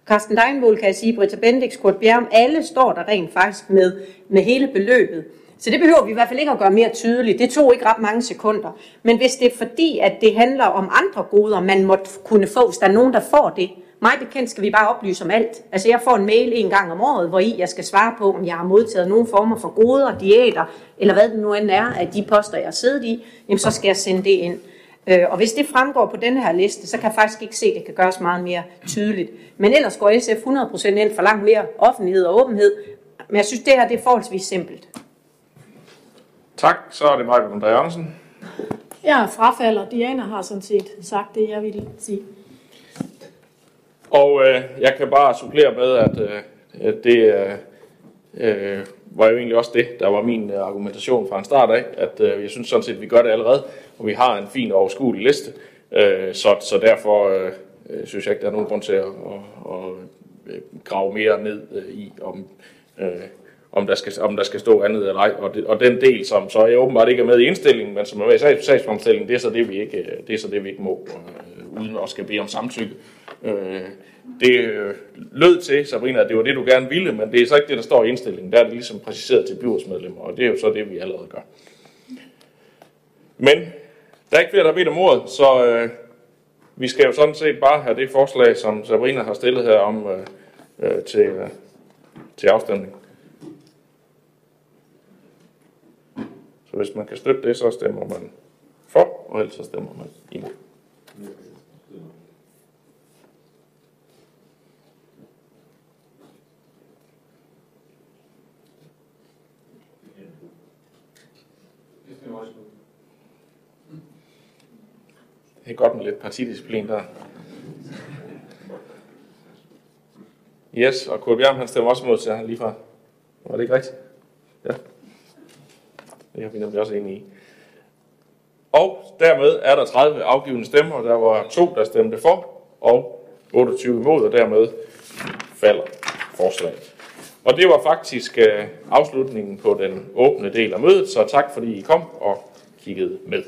Carsten Deinvold kan jeg sige, Britta Bendix, Kurt Bjerg, alle står der rent faktisk med, med hele beløbet. Så det behøver vi i hvert fald ikke at gøre mere tydeligt. Det tog ikke ret mange sekunder. Men hvis det er fordi, at det handler om andre goder, man måtte kunne få, hvis der er nogen, der får det, mig bekendt skal vi bare oplyse om alt. Altså jeg får en mail en gang om året, hvor I jeg skal svare på, om jeg har modtaget nogle former for goder, diæter, eller hvad det nu end er, af de poster, jeg har siddet i, jamen så skal jeg sende det ind. Øh, og hvis det fremgår på den her liste, så kan jeg faktisk ikke se, at det kan gøres meget mere tydeligt. Men ellers går SF 100% ind for langt mere offentlighed og åbenhed. Men jeg synes, det her det er forholdsvis simpelt. Tak. Så er det Michael André Andersen. Jeg frafalder. Diana har sådan set sagt det, jeg ville sige. Og øh, jeg kan bare supplere med, at øh, det øh, øh, var jo egentlig også det, der var min øh, argumentation fra en start af, at øh, jeg synes sådan set, at vi gør det allerede, og vi har en fin og overskuelig liste, øh, så, så derfor øh, øh synes jeg ikke, der er nogen grund til at, at, at, øh, grave mere ned øh, i, om, øh, om, der skal, om der skal stå andet eller ej. Og, det, og den del, som så jeg åbenbart ikke er med i indstillingen, men som er med i sags, sagsfremstillingen, det er så det, vi ikke, det er så det, vi ikke må, øh, uden at skal bede om samtykke. Øh, det øh, lød til, Sabrina, at det var det, du gerne ville, men det er så ikke det, der står i indstillingen. Der er det ligesom præciseret til byrådsmedlemmer, og det er jo så det, vi allerede gør. Men der er ikke flere, der har bedt om ordet, så øh, vi skal jo sådan set bare have det forslag, som Sabrina har stillet her om øh, øh, til, øh, til afstemning. Så hvis man kan støtte det, så stemmer man for, og ellers så stemmer man imod. Det er godt med lidt partidisciplin der. Yes, og Kurt Bjørn, han stemmer også mod til han lige fra. Var det ikke rigtigt? Ja. Det har vi nemlig også enige i. Og dermed er der 30 afgivende stemmer, der var to, der stemte for, og 28 imod, og dermed falder forslaget. Og det var faktisk øh, afslutningen på den åbne del af mødet, så tak fordi I kom og kiggede med.